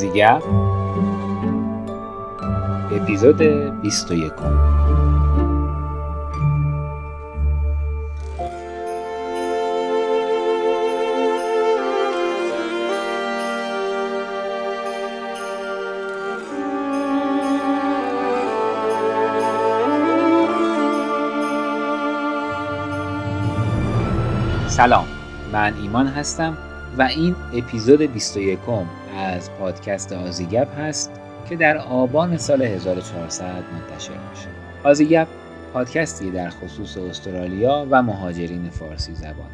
آزیگپ اپیزود 21 سلام. من ایمان هستم و این اپیزود 21 از پادکست آزیگپ هست که در آبان سال 1400 منتشر میشه. آزیگپ پادکستی در خصوص استرالیا و مهاجرین فارسی زبان.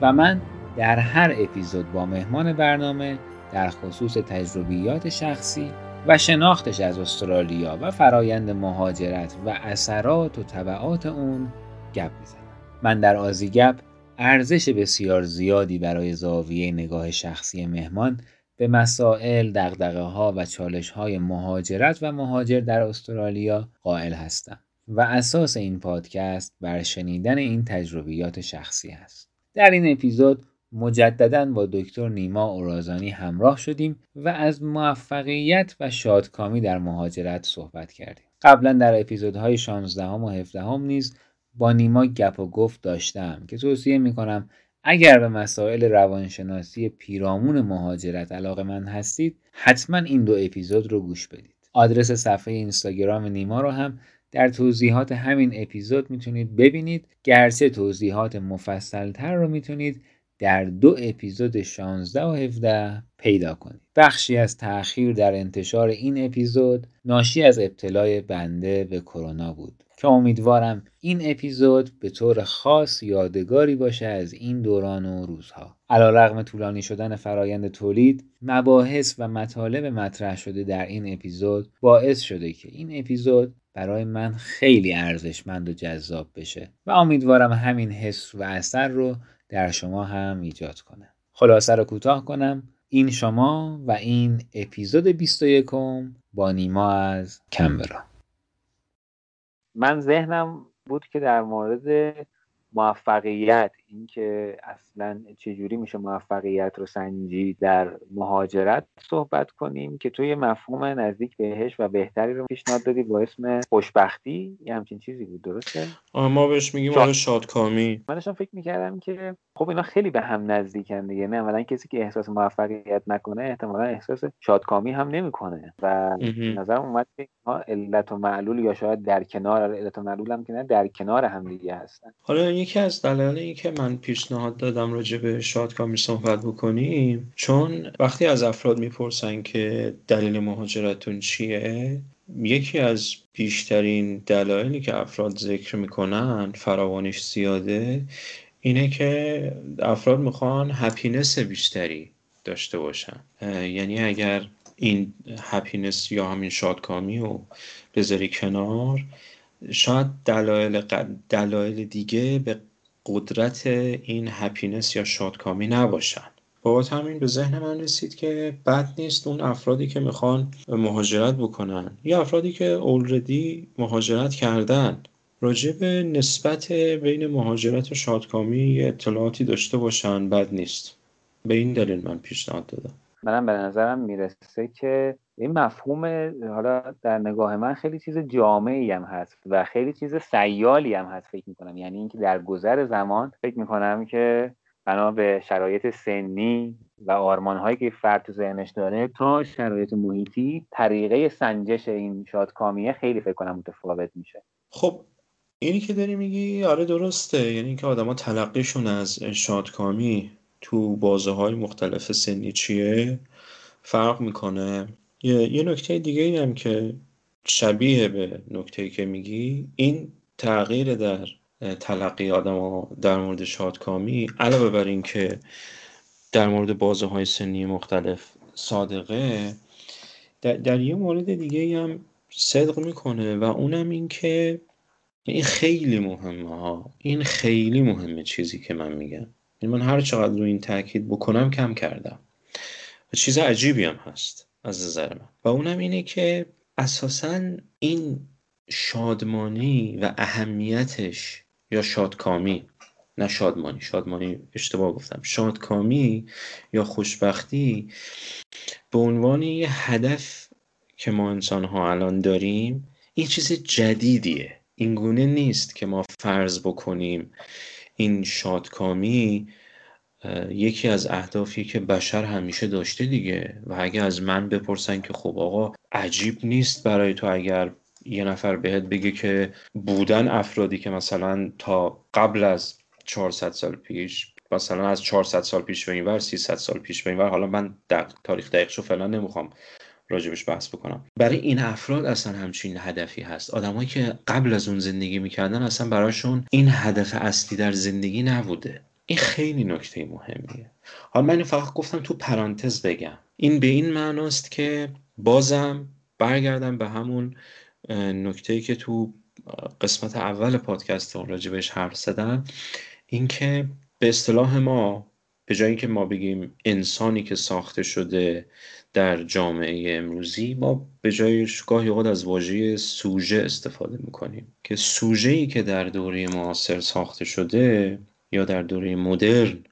و من در هر اپیزود با مهمان برنامه در خصوص تجربیات شخصی و شناختش از استرالیا و فرایند مهاجرت و اثرات و طبعات اون گپ می‌زنم. من در آزیگپ ارزش بسیار زیادی برای زاویه نگاه شخصی مهمان به مسائل، دقدقه ها و چالش های مهاجرت و مهاجر در استرالیا قائل هستم و اساس این پادکست بر شنیدن این تجربیات شخصی است. در این اپیزود مجددا با دکتر نیما اورازانی همراه شدیم و از موفقیت و شادکامی در مهاجرت صحبت کردیم. قبلا در اپیزودهای 16 و 17 نیز با نیما گپ و گفت داشتم که توصیه می‌کنم اگر به مسائل روانشناسی پیرامون مهاجرت علاقه من هستید حتما این دو اپیزود رو گوش بدید. آدرس صفحه اینستاگرام نیما رو هم در توضیحات همین اپیزود می‌تونید ببینید. گرچه توضیحات مفصلتر رو می‌تونید در دو اپیزود 16 و 17 پیدا کنید. بخشی از تأخیر در انتشار این اپیزود ناشی از ابتلای بنده به کرونا بود. که امیدوارم این اپیزود به طور خاص یادگاری باشه از این دوران و روزها. رغم طولانی شدن فرایند تولید، مباحث و مطالب مطرح شده در این اپیزود باعث شده که این اپیزود برای من خیلی ارزشمند و جذاب بشه و امیدوارم همین حس و اثر رو در شما هم ایجاد کنه. خلاصه رو کوتاه کنم. این شما و این اپیزود 21 با نیما از کمبرا. من ذهنم بود که در مورد موفقیت اینکه اصلا چجوری میشه موفقیت رو سنجی در مهاجرت صحبت کنیم که توی مفهوم نزدیک بهش و بهتری رو پیشنهاد دادی با اسم خوشبختی یه همچین چیزی بود درسته؟ ما بهش میگیم شاد... شادکامی. من داشتم فکر می‌کردم که خب اینا خیلی به هم نزدیکن دیگه نه اولا کسی که احساس موفقیت نکنه احتمالا احساس شادکامی هم نمی‌کنه و نظر اومد که علت و معلول یا شاید در کنار علت و معلول هم که نه در کنار هم دیگه هستن. حالا یکی از دلایل این که من پیشنهاد دادم راجع به شادکامی صحبت بکنیم. چون وقتی از افراد می‌پرسن که دلیل مهاجرتون چیه یکی از بیشترین دلایلی که افراد ذکر می‌کنن فراوانش زیاده اینه که افراد می‌خوان happiness بیشتری داشته باشن. یعنی اگر این happiness یا همین شادکامی رو بذاری کنار شاید دلایل, دلایل دیگه به قدرت این happiness یا شادکامی نباشن. با همین به ذهن من رسید که بد نیست اون افرادی که می‌خوان مهاجرت بکنن. یا افرادی که already مهاجرت کردن. راجع به نسبت بین مهاجرت و شادکامی اطلاعاتی داشته باشن. بد نیست. به این دلیل من پیشنهاد دادم. منم به نظرم می‌رسه که این مفهوم حالا در نگاه من خیلی چیز جامعی هم هست و خیلی چیز سیالی هم هست فکر می‌کنم. یعنی اینکه در گذر زمان فکر می‌کنم که بنا به شرایط سنی و آرمان هایی که فرد تو ذهنش داره تا شرایط محیطی طریقه سنجش این شادکامیه خیلی فکر کنم متفاوت میشه. خب اینی که داری میگی آره درسته. یعنی اینکه آدما تلقیشون از شادکامی تو بازه های مختلف سنی چیه؟ فرق می‌کنه. یه, نکته دیگه هم که شبیه به نکته که میگی این تغییر در تلقی آدم در مورد شادکامی علاوه بر این که در مورد بازه های سنی مختلف صادقه در, در یه مورد دیگه هم صدق می‌کنه و اونم این که این خیلی مهمه ها. این خیلی مهمه چیزی که من میگم. یعنی من هر چقدر رو این تاکید بکنم کم کردم. و چیز عجیبی هم هست. از نظر من. و اونم اینه که اساسا این شادمانی و اهمیتش یا شادکامی نه شادمانی شادمانی اشتباه گفتم شادکامی یا خوشبختی به عنوان یه هدف که ما انسان ها الان داریم این چیز جدیدیه. اینگونه نیست که ما فرض بکنیم این شادکامی یکی از اهدافی که بشر همیشه داشته دیگه و اگه از من بپرسن که خب آقا عجیب نیست برای تو اگر یه نفر بهت بگه که بودن افرادی که مثلا تا قبل از 400 سال پیش مثلا از 400 سال پیش به اینور 300 سال پیش به اینور حالا من دق... تاریخ دقیقشو فعلا نمی‌خوام راجبش بحث بکنم. برای این افراد اصلا همچین هدفی هست. آدمایی که قبل از اون زندگی می‌کردن اصلا براشون این هدف اصلی در زندگی نبوده. این خیلی نکته مهمیه. حالا من فقط گفتم تو پرانتز بگم. این به این معناست که بازم برگردم به همون نکته که تو قسمت اول پادکست اون راجبش حرف زدم. اینکه به اصطلاح ما به جایی که ما بگیم انسانی که ساخته شده در جامعه امروزی ما به جای گاهی اوقات از واژه سوژه استفاده می‌کنیم. که سوژه ای که در دوره معاصر ساخته شده یا در دوره مدرن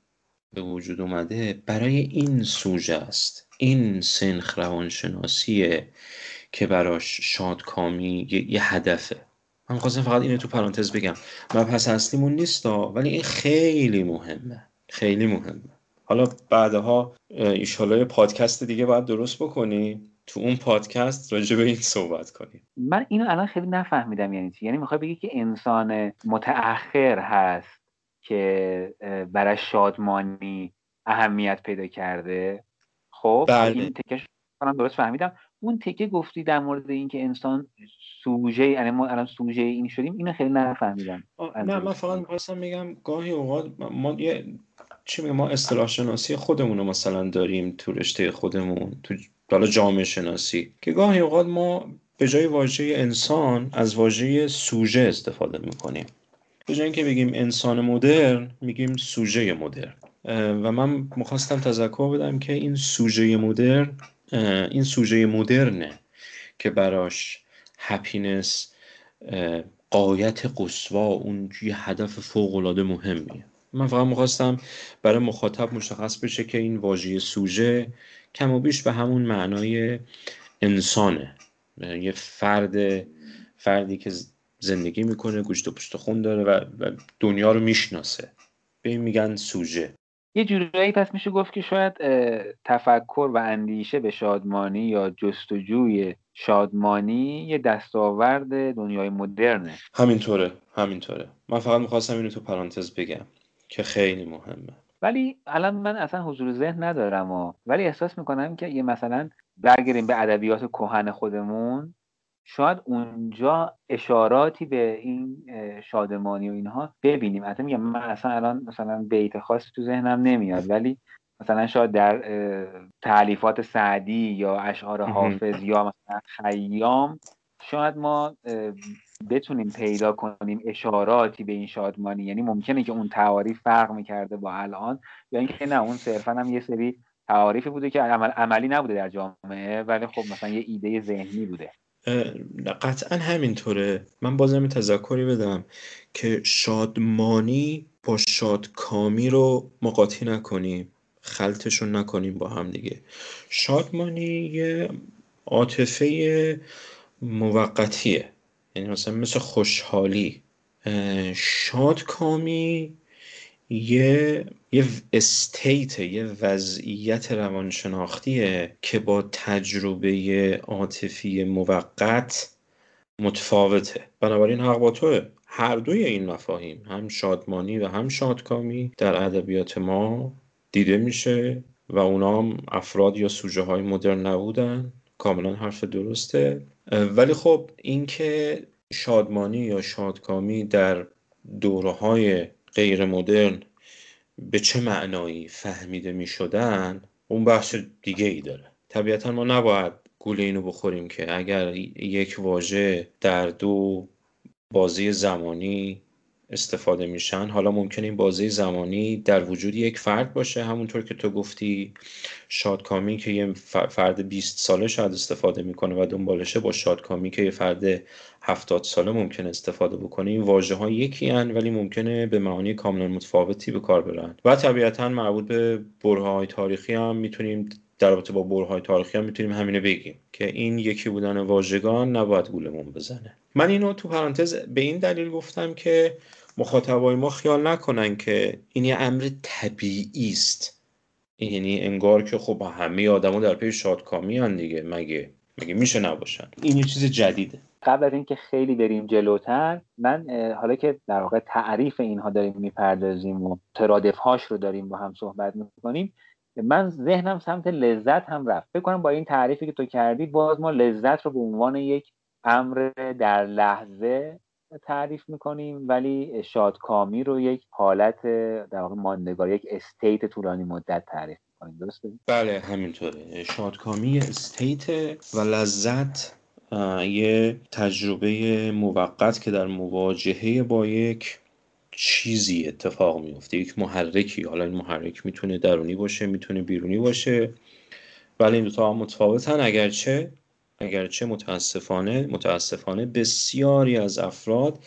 به وجود اومده برای این سوژه است این سنخ روانشناسیه که براش شادکامی یه, یه هدفه. من خواستم فقط اینو تو پرانتز بگم. مبحث اصلیمون نیست ولی این خیلی مهمه. خیلی مهمه. حالا بعدها ایشالا پادکست دیگه باید درست بکنی. تو اون پادکست راجع به این صحبت کنیم من اینو الان خیلی نفهمیدم یعنی چی. یعنی می‌خوای بگی که انسان متأخر هست. که برای شادمانی اهمیت پیدا کرده. خب بله. این تکش کنم درست فهمیدم. اون تکه گفتی در مورد اینکه انسان سوژه یعنی ما الان سوژه این شدیم اینو خیلی نفهمیدم. نه من فقط می‌خواستم میگم گاهی اوقات ما یه چی میگم ما اصطلاح شناسی خودمون رو مثلا داریم تو رشته خودمون تو حالا جامعه شناسی که گاهی اوقات ما به جای واژه انسان از واژه سوژه استفاده می‌کنیم. به جای اینکه بگیم انسان مدرن میگیم سوژه مدرن. و من می‌خواستم تذکر بدم که این سوژه مدرن این سوژه مدرنه که براش هپینس قایت قصوا اون یه هدف فوق العاده مهمیه. من فقط می‌خواستم برای مخاطب مشخص بشه که این واژه سوژه کم و بیش به همون معنای انسانه. یه فرد فردی که زندگی می‌کنه گوشت و پشت خون داره و دنیا رو می‌شناسه. به این میگن سوژه. یه جورایی پس میشه گفت که شاید تفکر و اندیشه به شادمانی یا جستجوی شادمانی یه دستاورد دنیای مدرنه. همینطوره همینطوره. من فقط می‌خواستم اینو تو پرانتز بگم که خیلی مهمه. ولی الان من اصلا حضور ذهن ندارم و ولی احساس می‌کنم که یه مثلا برگردیم به ادبیات کهن خودمون. شاید اونجا اشاراتی به این شادمانی و اینها ببینیم. اصلا میگم من اصلا الان مثلا بیت خاصی تو ذهنم نمیاد ولی مثلا شاید در تعلیفات سعدی یا اشعار حافظ یا مثلا خیام شاید ما بتونیم پیدا کنیم اشاراتی به این شادمانی. یعنی ممکنه که اون تعاریف فرق می‌کرده با الان یا اینکه نه اون صرفا هم یه سری تعاریفی بوده که عمل عملی نبوده در جامعه ولی خب مثلا یه ایده ذهنی بوده. قطعا همینطوره. من بازم تذکری بدم که شادمانی با شادکامی رو مقاطی نکنیم خلطشون نکنیم با هم دیگه. شادمانی یه عاطفه موقتیه. یعنی مثلا مثل خوشحالی. شادکامی یه یه استیت یه وضعیت روانشناختیه که با تجربه عاطفی موقت متفاوته. بنابراین حق با توه. هر دوی این مفاهیم هم شادمانی و هم شادکامی در ادبیات ما دیده میشه و اونا هم افراد یا سوژه های مدرن نبودن. کاملا حرف درسته. ولی خب اینکه شادمانی یا شادکامی در دوره های غیر مدرن به چه معنایی فهمیده می شدن اون بحث دیگه ای داره. طبیعتا ما نباید گوله اینو بخوریم که اگر یک واژه در دو بازی زمانی استفاده میشن حالا ممکن این بازی زمانی در وجود یک فرد باشه. همونطور که تو گفتی شادکامی که یه فرد 20 ساله شاید استفاده می‌کنه و دنبالشه با شادکامی که یه فرد 70 ساله ممکن استفاده بکنه این واژه ها یکی هن ولی ممکنه به معانی کاملا متفاوتی به کار برن. و طبیعتا مربوط به بره های تاریخی هم می‌تونیم در رابطه با برهای تاریخی هم می‌تونیم همینو بگیم که این یکی بودن واژگان نباید گولمون بزنه. من اینو تو پرانتز به این دلیل گفتم که مخاطبای ما خیال نکنن که این یه امر طبیعی است. یعنی انگار که خب همه آدما در پی شادکامی هن دیگه مگه مگه میشه نباشن؟ این یه چیز جدیده. قبل از اینکه خیلی بریم جلوتر من حالا که در واقع تعریف اینها داریم می‌پردازیم و ترادف هاش رو داریم با هم صحبت می‌کنیم من ذهنم سمت لذت هم رفت. فکر کنم با این تعریفی که تو کردی باز ما لذت رو به عنوان یک امر در لحظه تعریف می‌کنیم ولی شادکامی رو یک حالت در واقع ماندگار یک استیت طولانی مدت تعریف می‌کنیم. درسته؟ بله همینطوره. شادکامی استیت و لذت یه تجربه موقت که در مواجهه با یک چیزی اتفاق میفته یک محرکی. حالا این محرک می‌تونه درونی باشه می‌تونه بیرونی باشه. ولی این دوتا هم متفاوتن. اگرچه اگرچه متاسفانه متاسفانه بسیاری از افراد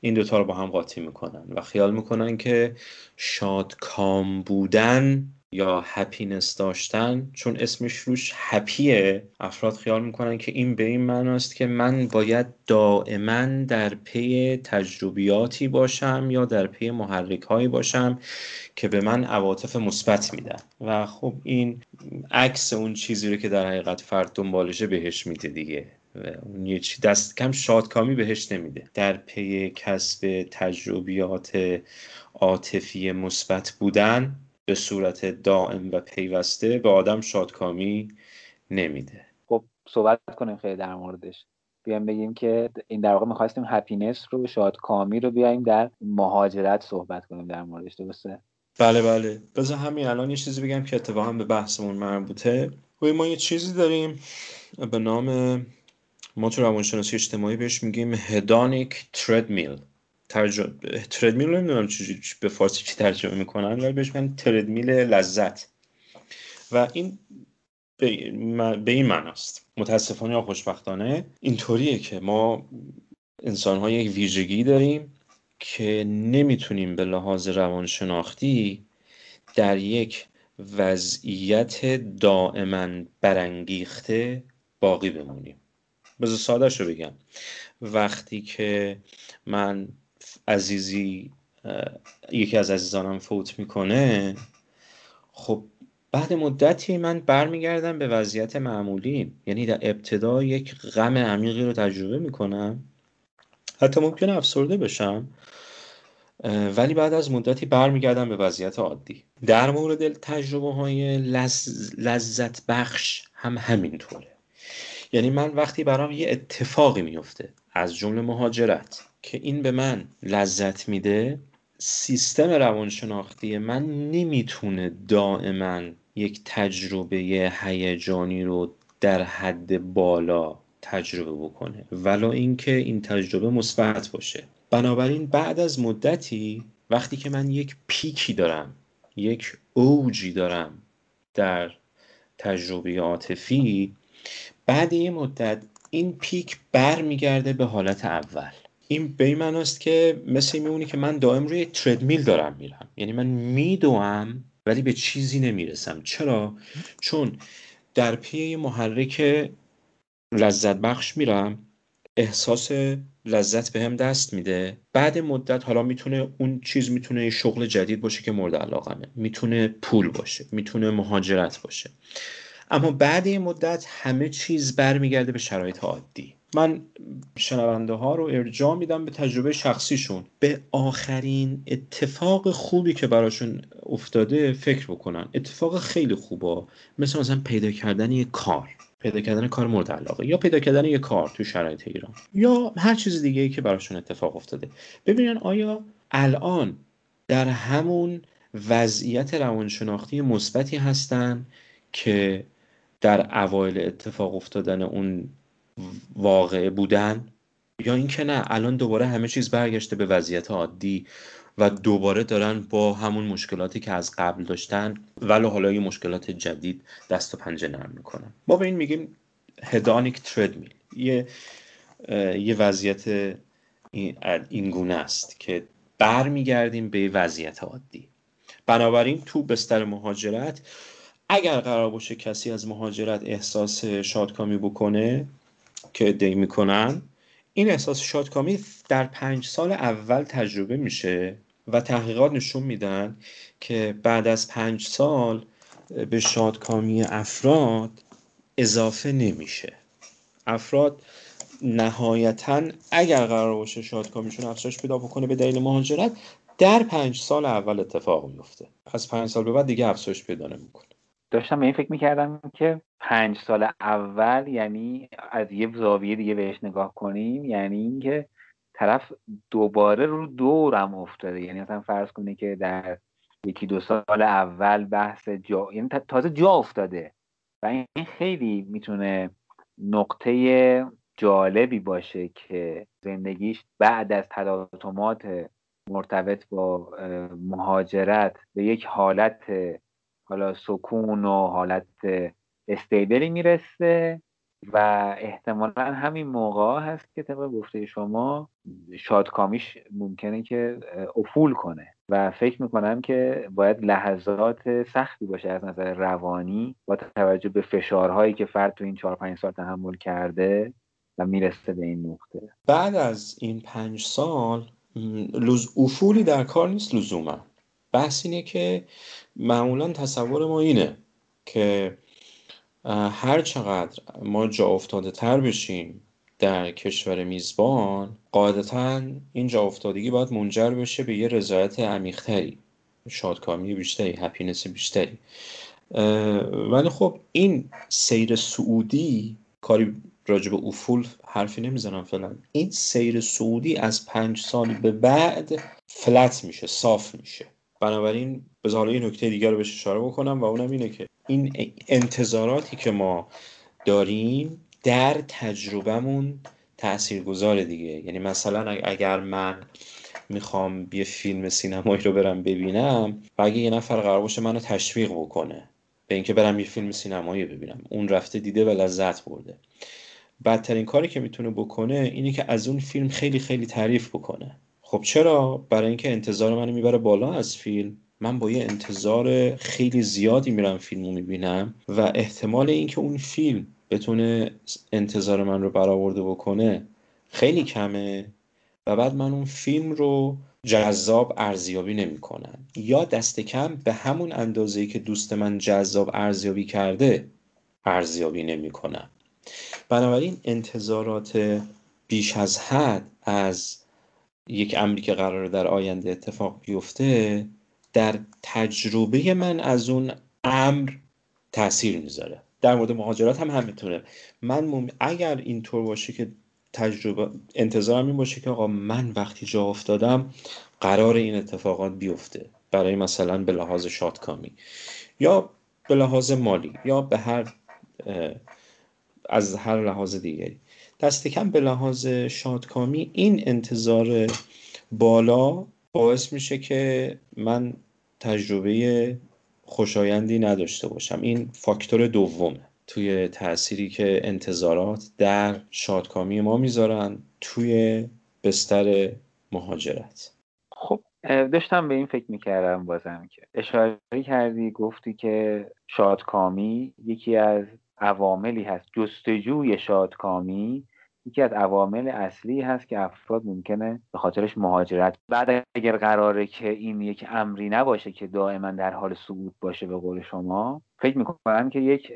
این دوتا رو با هم قاطی می‌کنن و خیال می‌کنن که شادکام بودن یا happiness داشتن چون اسمش روش happy ه افراد خیال می‌کنن که این به این معناست که من باید دائما در پی تجربیاتی باشم یا در پی محرک هایی باشم که به من عواطف مثبت میدن. و خب این عکس اون چیزی رو که در حقیقت فرد دنبالشه بهش میده دیگه. اون یه چی دست کم شادکامی بهش نمیده. در پی کسب تجربیات عاطفی مثبت بودن به صورت دائم و پیوسته به آدم شادکامی نمیده. خب صحبت کنیم خیلی در موردش. بیایم بگیم که این در واقع می‌خواستیم هپینس رو شادکامی رو بیایم در مهاجرت صحبت کنیم در موردش درسته؟ بله بله. بذار همین الان یه چیزی بگم که اتفاقا به بحثمون مربوطه. و ما یه چیزی داریم به نام ما تو روانشناسی اجتماعی بهش میگیم هدانیک تردمیل ترجمه تردمیل نمی‌دونم چجوری به فارسی چی ترجمه می‌کنن ولی بهش میگن تردمیل لذت. و این به این معناست. متاسفانه یا خوشبختانه اینطوریه که ما انسان ها یک ویژگی داریم که نمی‌تونیم به لحاظ روانشناختی در یک وضعیت دائما برانگیخته باقی بمونیم. بذار سادش رو بگم. وقتی که من عزیزی یکی از عزیزانم فوت می‌کنه. خب بعد مدتی من برمیگردم به وضعیت معمولی یعنی در ابتدا یک غم عمیقی رو تجربه می‌کنم. حتی ممکنه افسرده بشم ولی بعد از مدتی برمیگردم به وضعیت عادی. در مورد تجربه های لذت بخش هم همینطوره. یعنی من وقتی برام یه اتفاقی میفته از جمله مهاجرت که این به من لذت میده سیستم روانشناختی من نمی‌تونه دائما یک تجربه هیجانی رو در حد بالا تجربه بکنه. ولا اینکه این تجربه مثبت باشه. بنابراین بعد از مدتی وقتی که من یک پیکی دارم یک اوجی دارم در تجربه عاطفی بعد یه مدت این پیک بر میگرده به حالت اول. این به این معناست که مثل میمونی که من دائم روی تردمیل دارم میرم. یعنی من میدوم ولی به چیزی نمی‌رسم. چرا؟ چون در پی محرک لذت بخش میرم احساس لذت به هم دست میده. بعد مدت حالا می‌تونه اون چیز می‌تونه شغل جدید باشه که مورد علاقمه. می‌تونه پول باشه. می‌تونه مهاجرت باشه. اما بعد این مدت همه چیز برمیگرده به شرایط عادی. من شنونده ها رو ارجاع میدم به تجربه شخصیشون. به آخرین اتفاق خوبی که براشون افتاده فکر بکنن. اتفاق خیلی خوبه. مثل مثلا پیدا کردن یک کار. پیدا کردن کار مورد علاقه. یا پیدا کردن یک کار تو شرایط ایران. یا هر چیز دیگه ای که براشون اتفاق افتاده. ببینن آیا الان در همون وضعیت روانشناختی مثبتی هستن که در اوایل اتفاق افتادن اون واقعه بودن یا اینکه نه الان دوباره همه چیز برگشته به وضعیت عادی و دوباره دارن با همون مشکلاتی که از قبل داشتن ولو حالا یه مشکلات جدید دست و پنجه نرم می‌کنن. ما به این میگیم هدانیک تردمیل یه یه وضعیت این گونه است که برمیگردیم به وضعیت عادی. بنابراین تو بستر مهاجرت اگر قرار باشه کسی از مهاجرت احساس شادکامی بکنه که ادعی می‌کنن این احساس شادکامی در پنج سال اول تجربه میشه و تحقیقات نشون میدن که بعد از پنج سال به شادکامی افراد اضافه نمیشه. افراد نهایتا اگر قرار باشه شادکامیشون افزایش پیدا بکنه به دلیل مهاجرت در پنج سال اول اتفاق میفته از پنج سال به بعد دیگه افزایش پیدا نمی‌کنه. داشتم به این فکر می‌کردم که پنج سال اول یعنی از یه زاویه دیگه بهش نگاه کنیم یعنی اینکه طرف دوباره رو دورم افتاده. یعنی مثلا فرض کنه که در یکی دو سال اول بحث جا یعنی تازه جا افتاده و این خیلی می‌تونه نقطه جالبی باشه که زندگیش بعد از تلاطمات مرتبط با مهاجرت به یک حالت حالا سکون و حالت استیبلی می‌رسه و احتمالا همین موقع هست که طبق گفته شما شادکامیش ممکنه که افول کنه. و فکر می‌کنم که باید لحظات سختی باشه از نظر روانی با توجه به فشارهایی که فرد تو این چهار پنج سال تحمل کرده و می‌رسه به این نقطه. بعد از این پنج سال لز افولی در کار نیست لزوما. بحث اینه که معمولا تصور ما اینه که هر چقدر ما جا افتاده تر بشیم در کشور میزبان قاعدتا این جا افتادگی باید منجر بشه به یه رضایت عمیقتری. شادکامی بیشتری هپینس بیشتری. ولی خب این سیر سعودی کاری راجب افول حرفی نمی‌زنم فعلا. این سیر سعودی از پنج سال به بعد فلت میشه صاف میشه. بنابراین به یه نکته دیگر رو بهش اشاره بکنم و اونم اینه که این انتظاراتی که ما داریم در تجربهمون تاثیرگذار دیگه. یعنی مثلا اگر من می‌خوام یه فیلم سینمایی رو برم ببینم و اگه یه نفر قرار باشه منو تشویق بکنه به اینکه برم یه فیلم سینمایی ببینم اون رفته دیده و لذت برده. بدترین کاری که می‌تونه بکنه اینه که از اون فیلم خیلی خیلی تعریف بکنه. خب چرا؟ برای اینکه انتظار منو می‌بره بالا از فیلم. من با یه انتظار خیلی زیادی میرم فیلم رو می‌بینم و احتمال اینکه اون فیلم بتونه انتظار من رو برآورده بکنه خیلی کمه و بعد من اون فیلم رو جذاب ارزیابی نمی‌کنم. یا دست کم به همون اندازه‌ای که دوست من جذاب ارزیابی کرده ارزیابی نمی‌کنم. بنابراین انتظارات بیش از حد از یک امری که قرار در آینده اتفاق بیفته در تجربه من از اون امر تاثیر می‌ذاره. در مورد مهاجرت هم همینطوره. من مم... اگر اینطور باشه که تجربه انتظارم این باشه که آقا من وقتی جا افتادم قرار این اتفاقات بیفته. برای مثلا به لحاظ شادکامی. یا به لحاظ مالی. یا به هر از هر لحاظ دیگری. دست کم به لحاظ شادکامی این انتظار بالا باعث میشه که من تجربه خوشایندی نداشته باشم. این فاکتور دومه. توی تأثیری که انتظارات در شادکامی ما می‌ذارن توی بستر مهاجرت. خب داشتم به این فکر می‌کردم بازم که اشاره کردی گفتی که شادکامی یکی از عواملی هست. جستجوی شادکامی یکی از عوامل اصلی هست که افراد ممکنه به خاطرش مهاجرت بعد اگر قراره که این یک امری نباشه که دائما در حال صعود باشه به قول شما فکر می‌کنم که یک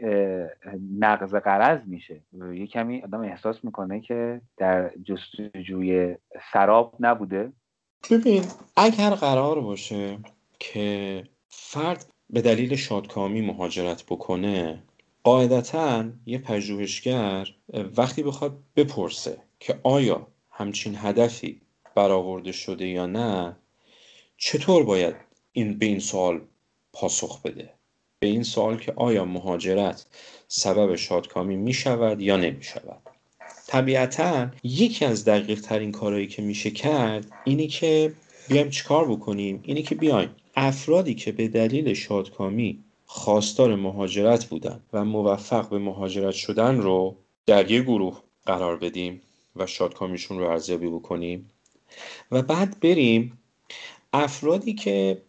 نقض قرض میشه. یه کمی آدم احساس می‌کنه که در جستجوی سراب نبوده. ببین اگر قرار باشه که فرد به دلیل شادکامی مهاجرت بکنه قاعدتا یه پژوهشگر وقتی بخواد بپرسه که آیا همچین هدفی برآورده شده یا نه چطور باید این به این سوال پاسخ بده؟ به این سوال که آیا مهاجرت سبب شادکامی می شود یا نمی شود طبیعتا یکی از دقیق ترین کارهایی که میشه کرد اینه که بیایم چیکار بکنیم؟ اینه که بیایم افرادی که به دلیل شادکامی خواستار مهاجرت بودن و موفق به مهاجرت شدن رو در یک گروه قرار بدیم و شادکامیشون رو ارزیابی بکنیم و بعد بریم افرادی که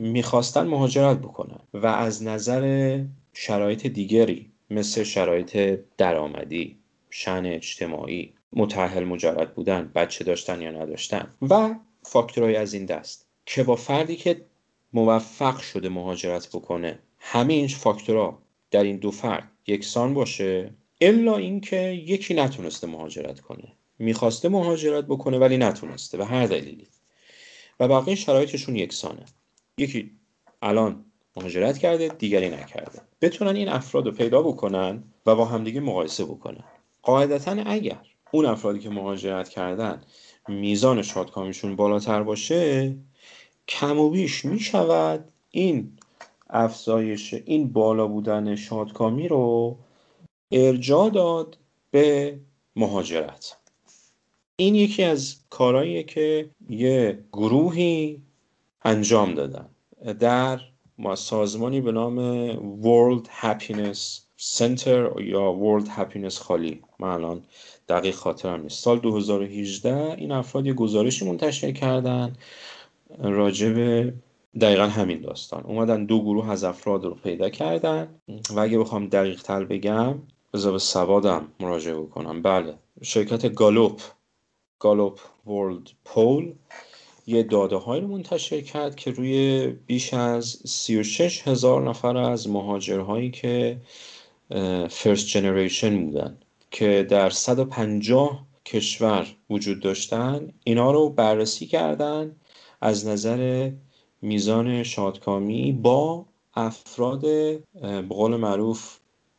می‌خواستن مهاجرت بکنن و از نظر شرایط دیگری مثل شرایط درآمدی شن اجتماعی متحل مجرد بودن بچه داشتن یا نداشتن و فاکتورهای از این دست که با فردی که موفق شده مهاجرت بکنه همه این فاکتورها در این دو فرد یکسان باشه الا اینکه یکی نتونسته مهاجرت کنه. می‌خواسته مهاجرت بکنه ولی نتونسته به هر دلیلی. و بقیه شرایطشون یکسانه. یکی الان مهاجرت کرده دیگری نکرده. بتونن این افراد رو پیدا بکنن و با همدیگه مقایسه بکنن. قاعدتا اگر اون افرادی که مهاجرت کردن میزان شادکامیشون بالاتر باشه کم و بیش می شود این افزایش این بالا بودن شادکامی رو ارجا داد به مهاجرت. این یکی از کارهاییه که یه گروهی انجام دادن در سازمانی به نام World Happiness Center یا World Happiness خالی. من الان دقیق خاطرم نیست. سال 2018 این افراد یه گزارشی منتشر کردن راجع به دقیقا همین داستان. اومدن دو گروه از افراد رو پیدا کردن و اگه بخوام دقیق تر بگم بذار به سوادم مراجعه بکنم. بله شرکت گالوپ گالوپ ورلد پول یه داده های رو منتشر کرد که روی بیش از 36 هزار نفر از مهاجرهایی که فرست جنریشن بودن که در 150 کشور وجود داشتن اینا رو بررسی کردن از نظر میزان شادکامی با افراد به قول معروف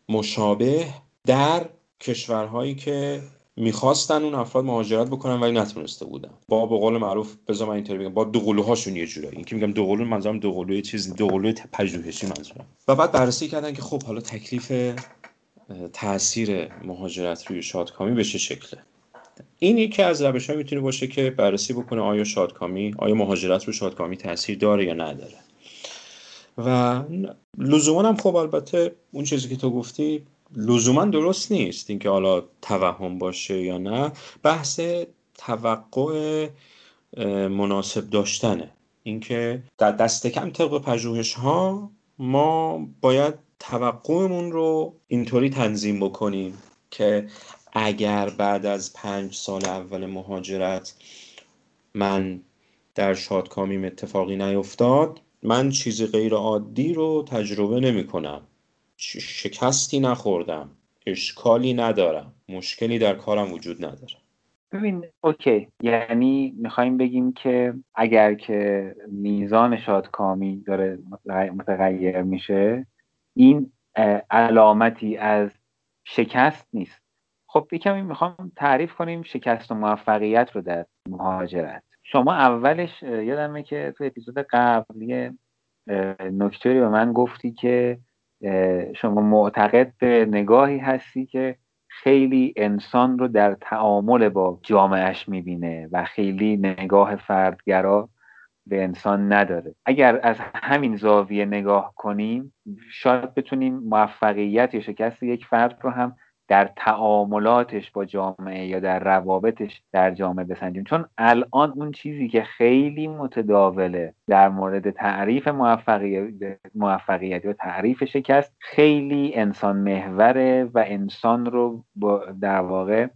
مشابه در کشورهایی که می‌خواستن اون افراد مهاجرت بکنن ولی نتونسته بودن. با به قول معروف بذار من اینطوری بگم با دوقلوهاشون یه جورایی این که میگم دوقلو منظورم دوقلوی چیز دوقلوی پژوهشی منظورم. و بعد بررسی کردن که خب حالا تکلیف تاثیر مهاجرت روی شادکامی به چه شکله؟ این یکی از روش ها می‌تونه باشه که بررسی بکنه آیا شادکامی آیا مهاجرت رو شادکامی تاثیر داره یا نداره. و لزوما هم خب البته اون چیزی که تو گفتی لزوما درست نیست اینکه حالا توهم باشه یا نه. بحث توقع مناسب داشتنه. اینکه در دست کم طبق پژوهش ها ما باید توقعمون رو اینطوری تنظیم بکنیم که اگر بعد از پنج سال اول مهاجرت من در شادکامیم اتفاقی نیفتاد من چیزی غیر عادی رو تجربه نمی کنم. شکستی نخوردم اشکالی ندارم مشکلی در کارم وجود نداره. ببین اوکی یعنی می‌خوایم بگیم که اگر که میزان شادکامی داره متغیر میشه این علامتی از شکست نیست. خب یکمی می‌خوام تعریف کنیم شکست و موفقیت رو در مهاجرت. شما اولش یادمه که تو اپیزود قبلی نکتری به من گفتی که شما معتقد به نگاهی هستی که خیلی انسان رو در تعامل با جامعهش می‌بینه و خیلی نگاه فردگرا به انسان نداره. اگر از همین زاویه نگاه کنیم شاید بتونیم موفقیت یا شکست یک فرد رو هم در تعاملاتش با جامعه یا در روابطش در جامعه بسنجیم. چون الان اون چیزی که خیلی متداوله در مورد تعریف موفقیت, موفقیت یا تعریف شکست خیلی انسان محوره و انسان رو در واقع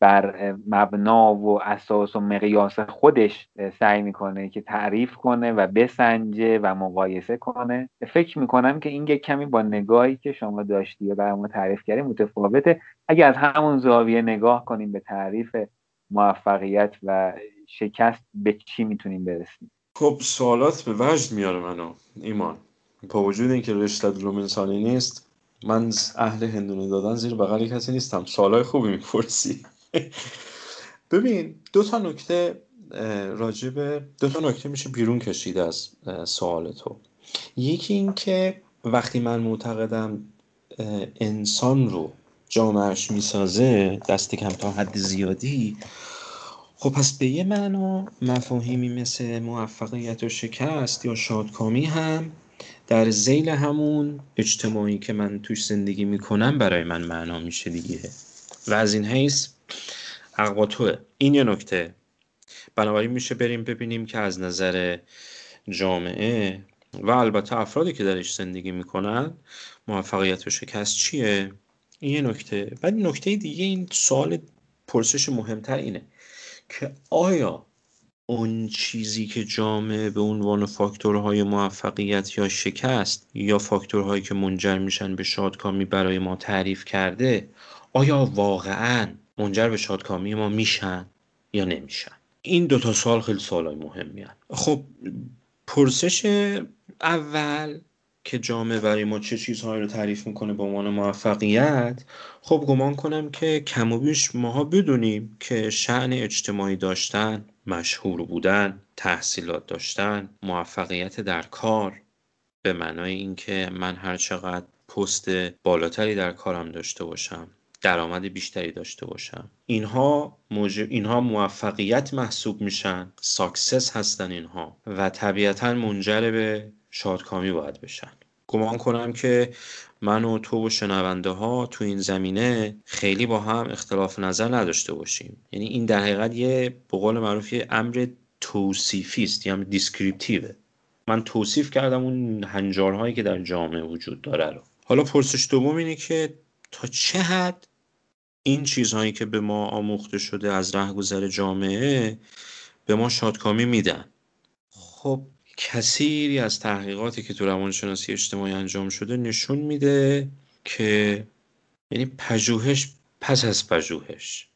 بر مبنا و اساس و مقیاس خودش سعی می‌کنه که تعریف کنه و بسنجه و مقایسه کنه. فکر می‌کنم که این یک کمی با نگاهی که شما داشتی و ما تعریف کردیم متفاوته. اگر از همون زاویه نگاه کنیم به تعریف موفقیت و شکست به چی می‌تونیم برسیم؟ خب سوالات به وجد میاره منو ایمان. با وجود اینکه رشته علوم انسانی نیست من اهل هندونه دادن زیر بغل کسی نیستم. سوالای خوبی می‌پرسی. ببین دو تا نکته راجب دو تا نکته میشه بیرون کشید از سوال تو. یکی این که وقتی من معتقدم انسان رو جامعش می‌سازه دست کم تا حد زیادی خب پس به یه معنا مفاهیمی مثل موفقیت و شکست یا شادکامی هم در زیل همون اجتماعی که من توش زندگی می‌کنم برای من معنا میشه دیگه. و از این حیث حق با توه این یه نکته. بنابراین میشه بریم ببینیم که از نظر جامعه و البته افرادی که درش زندگی می‌کنن موفقیت و شکست چیه؟ این یه نکته. بعد نکته دیگه این سوال پرسش مهمتر اینه که آیا اون چیزی که جامعه به عنوان فاکتورهای موفقیت یا شکست یا فاکتورهایی که منجر میشن به شادکامی برای ما تعریف کرده آیا واقعا منجر به شادکامی ما میشن یا نمیشن این دوتا سال خیلی سوالای مهمی هن. خب پرسش اول که جامعه برای ما چه چیزهایی رو تعریف می‌کنه به عنوان موفقیت خب گمان کنم که کم و بیش ماها بدونیم که شعن اجتماعی داشتن مشهور بودن تحصیلات داشتن موفقیت در کار به معنای اینکه من هر چقدر پست بالاتری در کارم داشته باشم درآمد بیشتری داشته باشم اینها موجب اینها موفقیت محسوب میشن success هستن اینها و طبیعتا منجر به شادکامی باید بشن. گمان کنم که من و تو و شنونده ها تو این زمینه خیلی با هم اختلاف نظر نداشته باشیم. یعنی این در حقیقت یه به قول معروف یه امر توصیفی است یعنی descriptive ه. من توصیف کردم اون هنجارهایی که در جامعه وجود داره رو. حالا پرسش دوم اینه که تا چه حد این چیزهایی که به ما آموخته شده از رهگذر جامعه به ما شادکامی میدن؟ خب کثیری از تحقیقاتی که تو روانشناسی اجتماعی انجام شده نشون میده که یعنی پژوهش پس از پژوهش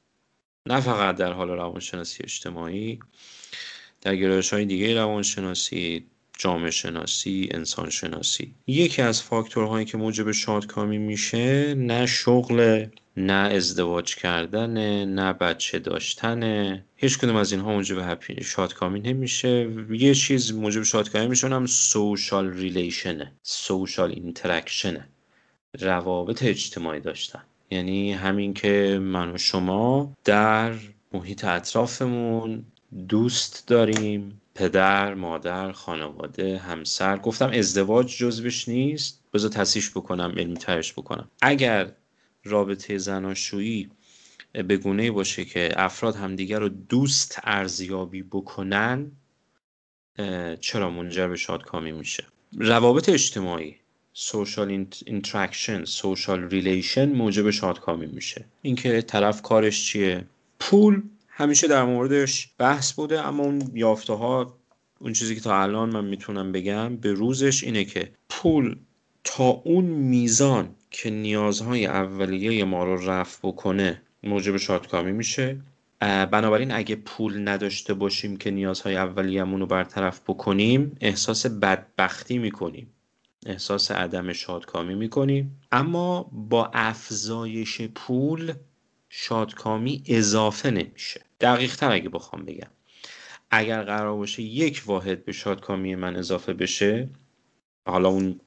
نه فقط در حال روانشناسی اجتماعی در گرایش های دیگه روانشناسی جامعه شناسی انسان شناسی یکی از فاکتورهایی که موجب شادکامی میشه نه شغل نه ازدواج کردن نه بچه داشتن. هیچ کدوم از اینها موجب شادکامی نمیشه. یه چیز موجب شادکامی میشه هم social relation ه social interaction ه روابط اجتماعی داشتن. یعنی همین که من و شما در محیط اطرافمون دوست داریم. پدر، مادر، خانواده، همسر. گفتم ازدواج جزوش نیست. بذار تصحیحش بکنم علمی ترش بکنم. اگر رابطه زناشویی به گونه باشه که افراد همدیگر رو دوست ارزیابی بکنن چرا منجر به شادکامی میشه؟ روابط اجتماعی social interaction social relation موجب شادکامی میشه. اینکه طرف کارش چیه؟ پول همیشه در موردش بحث بوده اما اون یافته ها اون چیزی که تا الان من می‌تونم بگم به روزش اینه که پول تا اون میزان که نیازهای اولیه ما رو رفع بکنه موجب شادکامی میشه. بنابراین اگه پول نداشته باشیم که نیازهای اولیه‌مون رو برطرف بکنیم احساس بدبختی می‌کنیم. احساس عدم شادکامی می‌کنیم. اما با افزایش پول شادکامی اضافه نمیشه. دقیق تر اگه بخوام بگم. اگر قرار باشه یک واحد به شادکامی من اضافه بشه حالا اون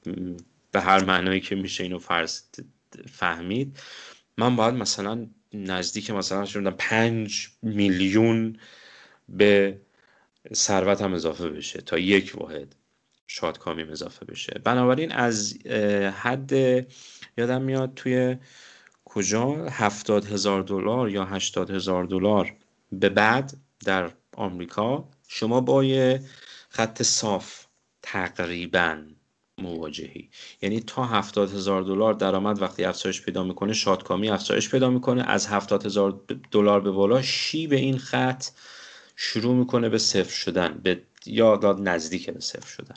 به هر معنایی که میشه اینو فرض فهمید من باید مثلا نزدیک مثلا شدم پنج میلیون به ثروتم اضافه بشه تا یک واحد شادکامیم اضافه بشه. بنابراین از حد یادم میاد توی کجا؟ هفتاد هزار دلار یا هشتاد هزار دلار. به بعد در آمریکا شما با یه خط صاف تقریبا مواجهی. یعنی تا هفتاد هزار دلار درآمد وقتی افزایش پیدا می‌کنه شادکامی افزایش پیدا می‌کنه. از هفتاد هزار دلار به بالا شیب این خط شروع می‌کنه به صفر شدن به یا نزدیک به صفر شدن.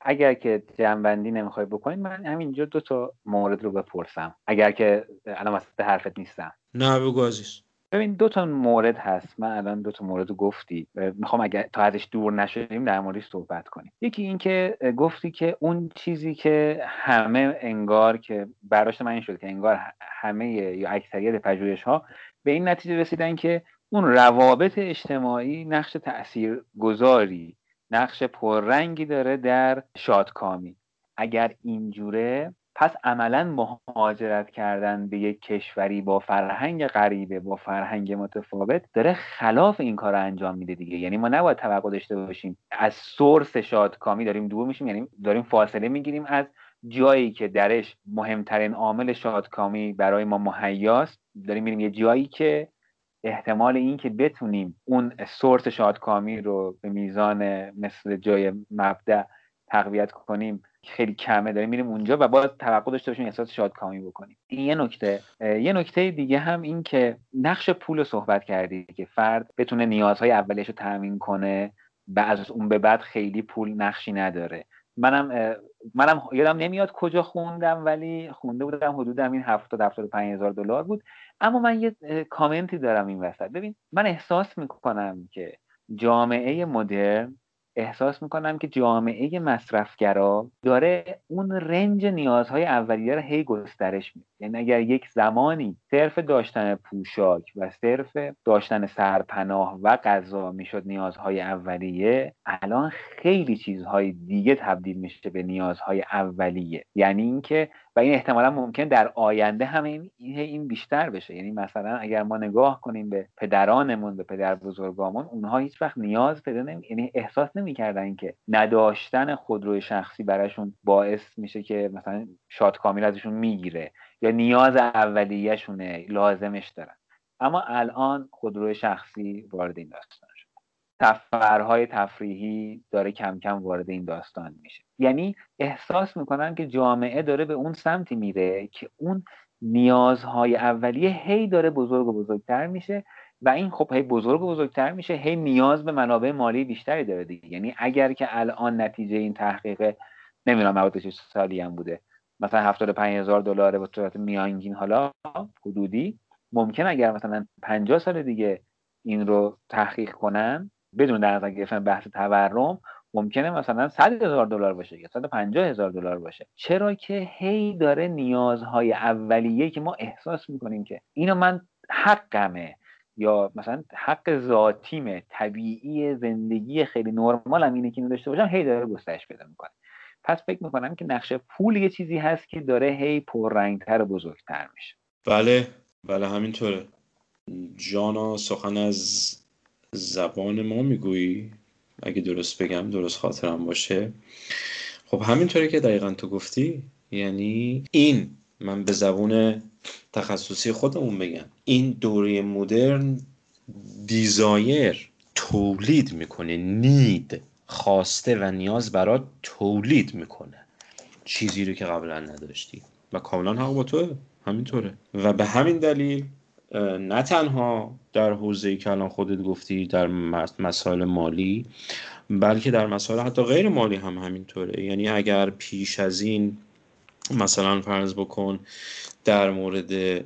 اگر که جنبندی نمی‌خوای بکنید من همینجا دو تا مورد رو بپرسم. اگر که الان وسط حرفت نیستم. نه بگو عزیز ببین دو تا مورد هست. من الان دو تا مورد گفتی. می‌خوام اگر تا ازش دور نشدیم در موردش صحبت کنیم. یکی این که گفتی که اون چیزی که همه انگار که برداشت من این شد که انگار همه یا اکثریت پژوهش ها به این نتیجه رسیدن که اون روابط اجتماعی نقش تأثیر گذاری نقش پررنگی داره در شادکامی. اگر اینجوره پس عملا مهاجرت کردن به یک کشوری با فرهنگ غریبه با فرهنگ متفاوت داره خلاف این کار رو انجام میده دیگه. یعنی ما نباید توقع داشته باشیم. از سورس شادکامی داریم دور میشیم یعنی داریم فاصله می‌گیریم از جایی که درش مهمترین عامل شادکامی برای ما مهیاست. داریم میریم یه جایی که احتمال این که بتونیم اون سورس شادکامی رو به میزان مثل جای مبدع تقویت کنیم خیلی کمه داریم میریم اونجا و باید توقع داشته باشیم احساس شادکامی بکنیم. این یه نکته. یه نکته دیگه هم این که نقش پول رو صحبت کردی که فرد بتونه نیازهای اولیش رو تامین کنه و از اون به بعد خیلی پول نقشی نداره. منم منم یادم نمیاد کجا خوندم ولی خونده بودم حدود این 70 75 هزار دلار بود. اما من یه کامنتی دارم این وسط. ببین من احساس می‌کنم که جامعه مدرن احساس می‌کنم که جامعه مصرفگرا داره اون رنج نیازهای اولیه رو هی گسترش میده. یعنی اگر یک زمانی صرف داشتن پوشاک و صرف داشتن سرپناه و غذا می‌شد نیازهای اولیه الان خیلی چیزهای دیگه تبدیل میشه به نیازهای اولیه. یعنی اینکه و این احتمالا ممکن در آینده هم این, این بیشتر بشه. یعنی مثلا اگر ما نگاه کنیم به پدرانمون به پدر بزرگامون اونها هیچ وقت نیاز پیدا نمی یعنی احساس نمی‌کردن که نداشتن خودروی شخصی براشون باعث میشه که مثلا شاد کامل ازشون می‌گیره یا نیاز اولیهشونه لازمش دارن. اما الان خودروی شخصی وارد این داستان سفرهای تفریحی داره کم کم وارد این داستان میشه. یعنی احساس می‌کنن که جامعه داره به اون سمتی میره که اون نیازهای اولیه هی داره بزرگ و بزرگتر میشه و این خب هی بزرگ و بزرگتر میشه هی نیاز به منابع مالی بیشتری داره دیگه. یعنی اگر که الان نتیجه این تحقیق نمی‌دونم 96 سالی هم بوده مثلا 75 هزار دلار به صورت میانگین حالا حدودی ممکن اگر مثلا 50 سال دیگه این رو تحقیق کنن بدون در نظر گرفتن بحث تورم ممکنه مثلا 100 هزار دلار باشه یا 150 هزار دلار باشه. چرا که هی داره نیازهای اولیه که ما احساس می‌کنیم که اینو من حقمه یا مثلا حق ذاتیمه طبیعی زندگی خیلی نرمالم اینه که اینو داشته باشم هی داره گسترش پیدا می‌کنه. پس فکر می‌کنم که نقش پول یه چیزی هست که داره هی پررنگتر و بزرگتر میشه. بله بله همینطوره. جانا سخن از زبان ما می‌گویی؟ اگه درست بگم درست خاطرم باشه. خب همینطوری که دقیقا تو گفتی یعنی این من به زبون تخصصی خودمون بگم این دوره مدرن دیزایر تولید می‌کنه نید خواسته و نیاز برات تولید می‌کنه. چیزی رو که قبلا نداشتی. و کاملا حق با توه. همینطوره. و به همین دلیل نه تنها در حوزه که الان خودت گفتی در مسائل مالی بلکه در مسائل حتی غیر مالی هم همینطوره. یعنی اگر پیش از این مثلا فرض بکن در مورد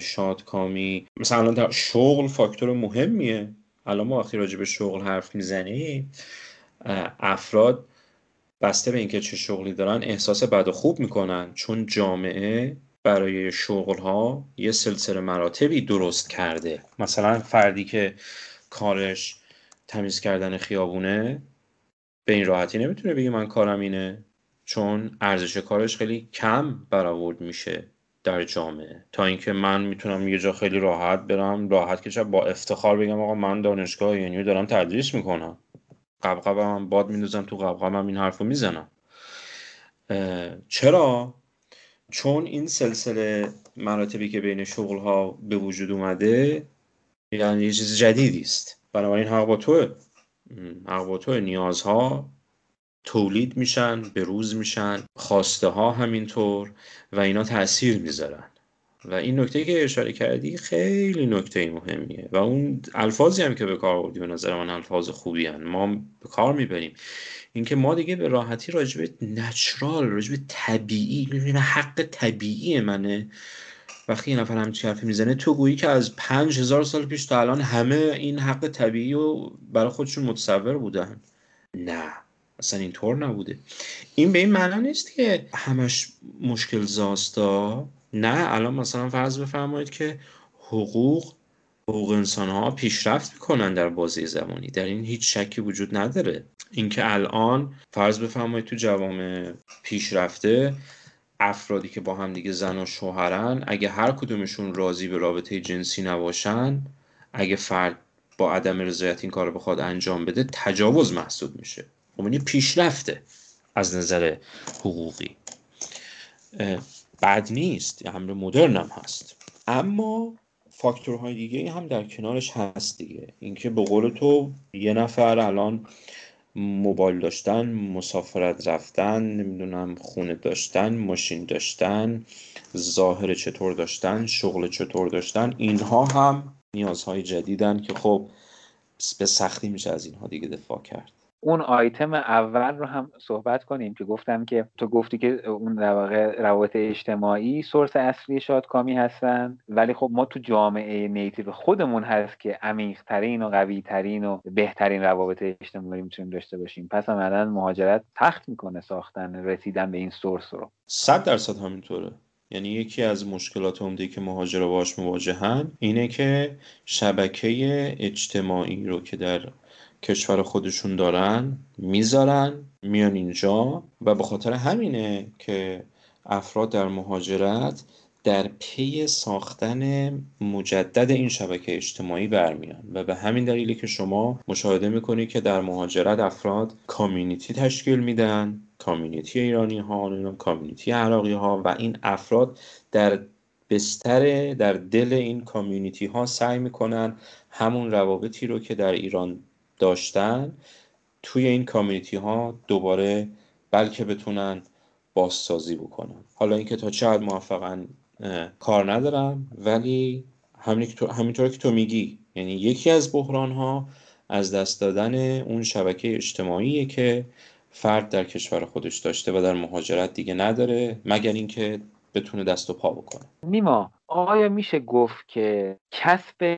شادکامی مثلا در شغل فاکتور مهمیه. الان ما وقتی راجع به شغل حرف می‌زنیم افراد بسته به اینکه چه شغلی دارن احساس بد و خوب می‌کنن. چون جامعه برای شغل ها یه سلسله مراتبی درست کرده. مثلا فردی که کارش تمیز کردن خیابونه به این راحتی نمی‌تونه بگه من کارم اینه چون ارزش کارش خیلی کم برآورد میشه در جامعه. تا اینکه من می‌تونم یه جا خیلی راحت برم راحت که با افتخار بگم آقا من دانشگاه یعنی دارم تدریس می‌کنم. قبقبم باد میندازم تو قبقبم این حرف رو می‌زنم چرا؟ چون این سلسله مراتبی که بین شغل ها به وجود اومده یعنی یه چیز جدیدی است. بنابراین حق با توه. حق با توه. نیازها تولید میشن به روز میشن خواسته ها همینطور و اینا تاثیر می‌ذارن. و این نکته که اشاره کردی خیلی نکته مهمیه. و اون الفاظی هم که به کار بردی به نظر من الفاظ خوبی هن. ما به کار می‌بریم. اینکه ما دیگه به راحتی راجب نچرال راجب طبیعی می‌بینیم حق طبیعی منه. وقتی یه نفر همچین حرفی می‌زنه تو گویی که از پنج هزار سال پیش تا الان همه این حق طبیعی رو برای خودشون متصور بودن. نه اصلا اینطور نبوده. این به این معنا نیست که همش مشکل زاستا نه الان مثلا فرض بفرمایید که حقوق حقوق انسان ها پیشرفت می‌کنن در بازی زمانی. در این هیچ شکی وجود نداره. اینکه الان فرض بفرمایید تو جوامع پیشرفته افرادی که با هم دیگه زن و شوهرن اگه هر کدومشون راضی به رابطه جنسی نباشن اگه فرد با عدم رضایت این کار بخواد انجام بده تجاوز محسوب میشه. خب این پیشرفته از نظر حقوقی. بد نیست امر مدرن هم هست. اما فاکتورهای دیگه هم در کنارش هست دیگه. اینکه به قول تو یه نفر الان موبایل داشتن مسافرت رفتن نمی‌دونم خونه داشتن ماشین داشتن ظاهر چطور داشتن شغل چطور داشتن اینها هم نیازهای جدیدن که خب به سختی میشه از اینها دیگه دفاع کرد. اون آیتم اول رو هم صحبت کنیم که گفتم که تو گفتی که اون روابط اجتماعی سورس اصلی شادکامی هستن. ولی خب ما تو جامعه نیتیو خودمون هست که عمیقترین و قویترین و بهترین روابط اجتماعی می‌تونیم داشته باشیم. پس عملا مهاجرت تخت می‌کنه ساختن رسیدن به این سورس رو. صد درصد همینطوره. یعنی یکی از مشکلات عمده که مهاجرا باش مواجهن اینه که شبکه اجتماعی رو که در کشور خودشون دارن می‌ذارن میان اینجا و به خاطر همینه که افراد در مهاجرت در پی ساختن مجدد این شبکه اجتماعی برمیان و به همین دلیلی که شما مشاهده می‌کنید که در مهاجرت افراد کامیونیتی تشکیل میدن کامیونیتی ایرانی ها کامیونیتی عراقی ها و این افراد در بستر در دل این کامیونیتی ها سعی می‌کنن همون روابطی رو که در ایران داشتن توی این کامیونیتی ها دوباره بلکه بتونن بازسازی بکنن. حالا اینکه تا چه حد موفقن کار ندارم ولی همینطور که تو میگی. یعنی یکی از بحران ها از دست دادن اون شبکه اجتماعیه که فرد در کشور خودش داشته و در مهاجرت دیگه نداره مگر اینکه بتونه دست و پا بکنه. نیما آیا میشه گفت که کسب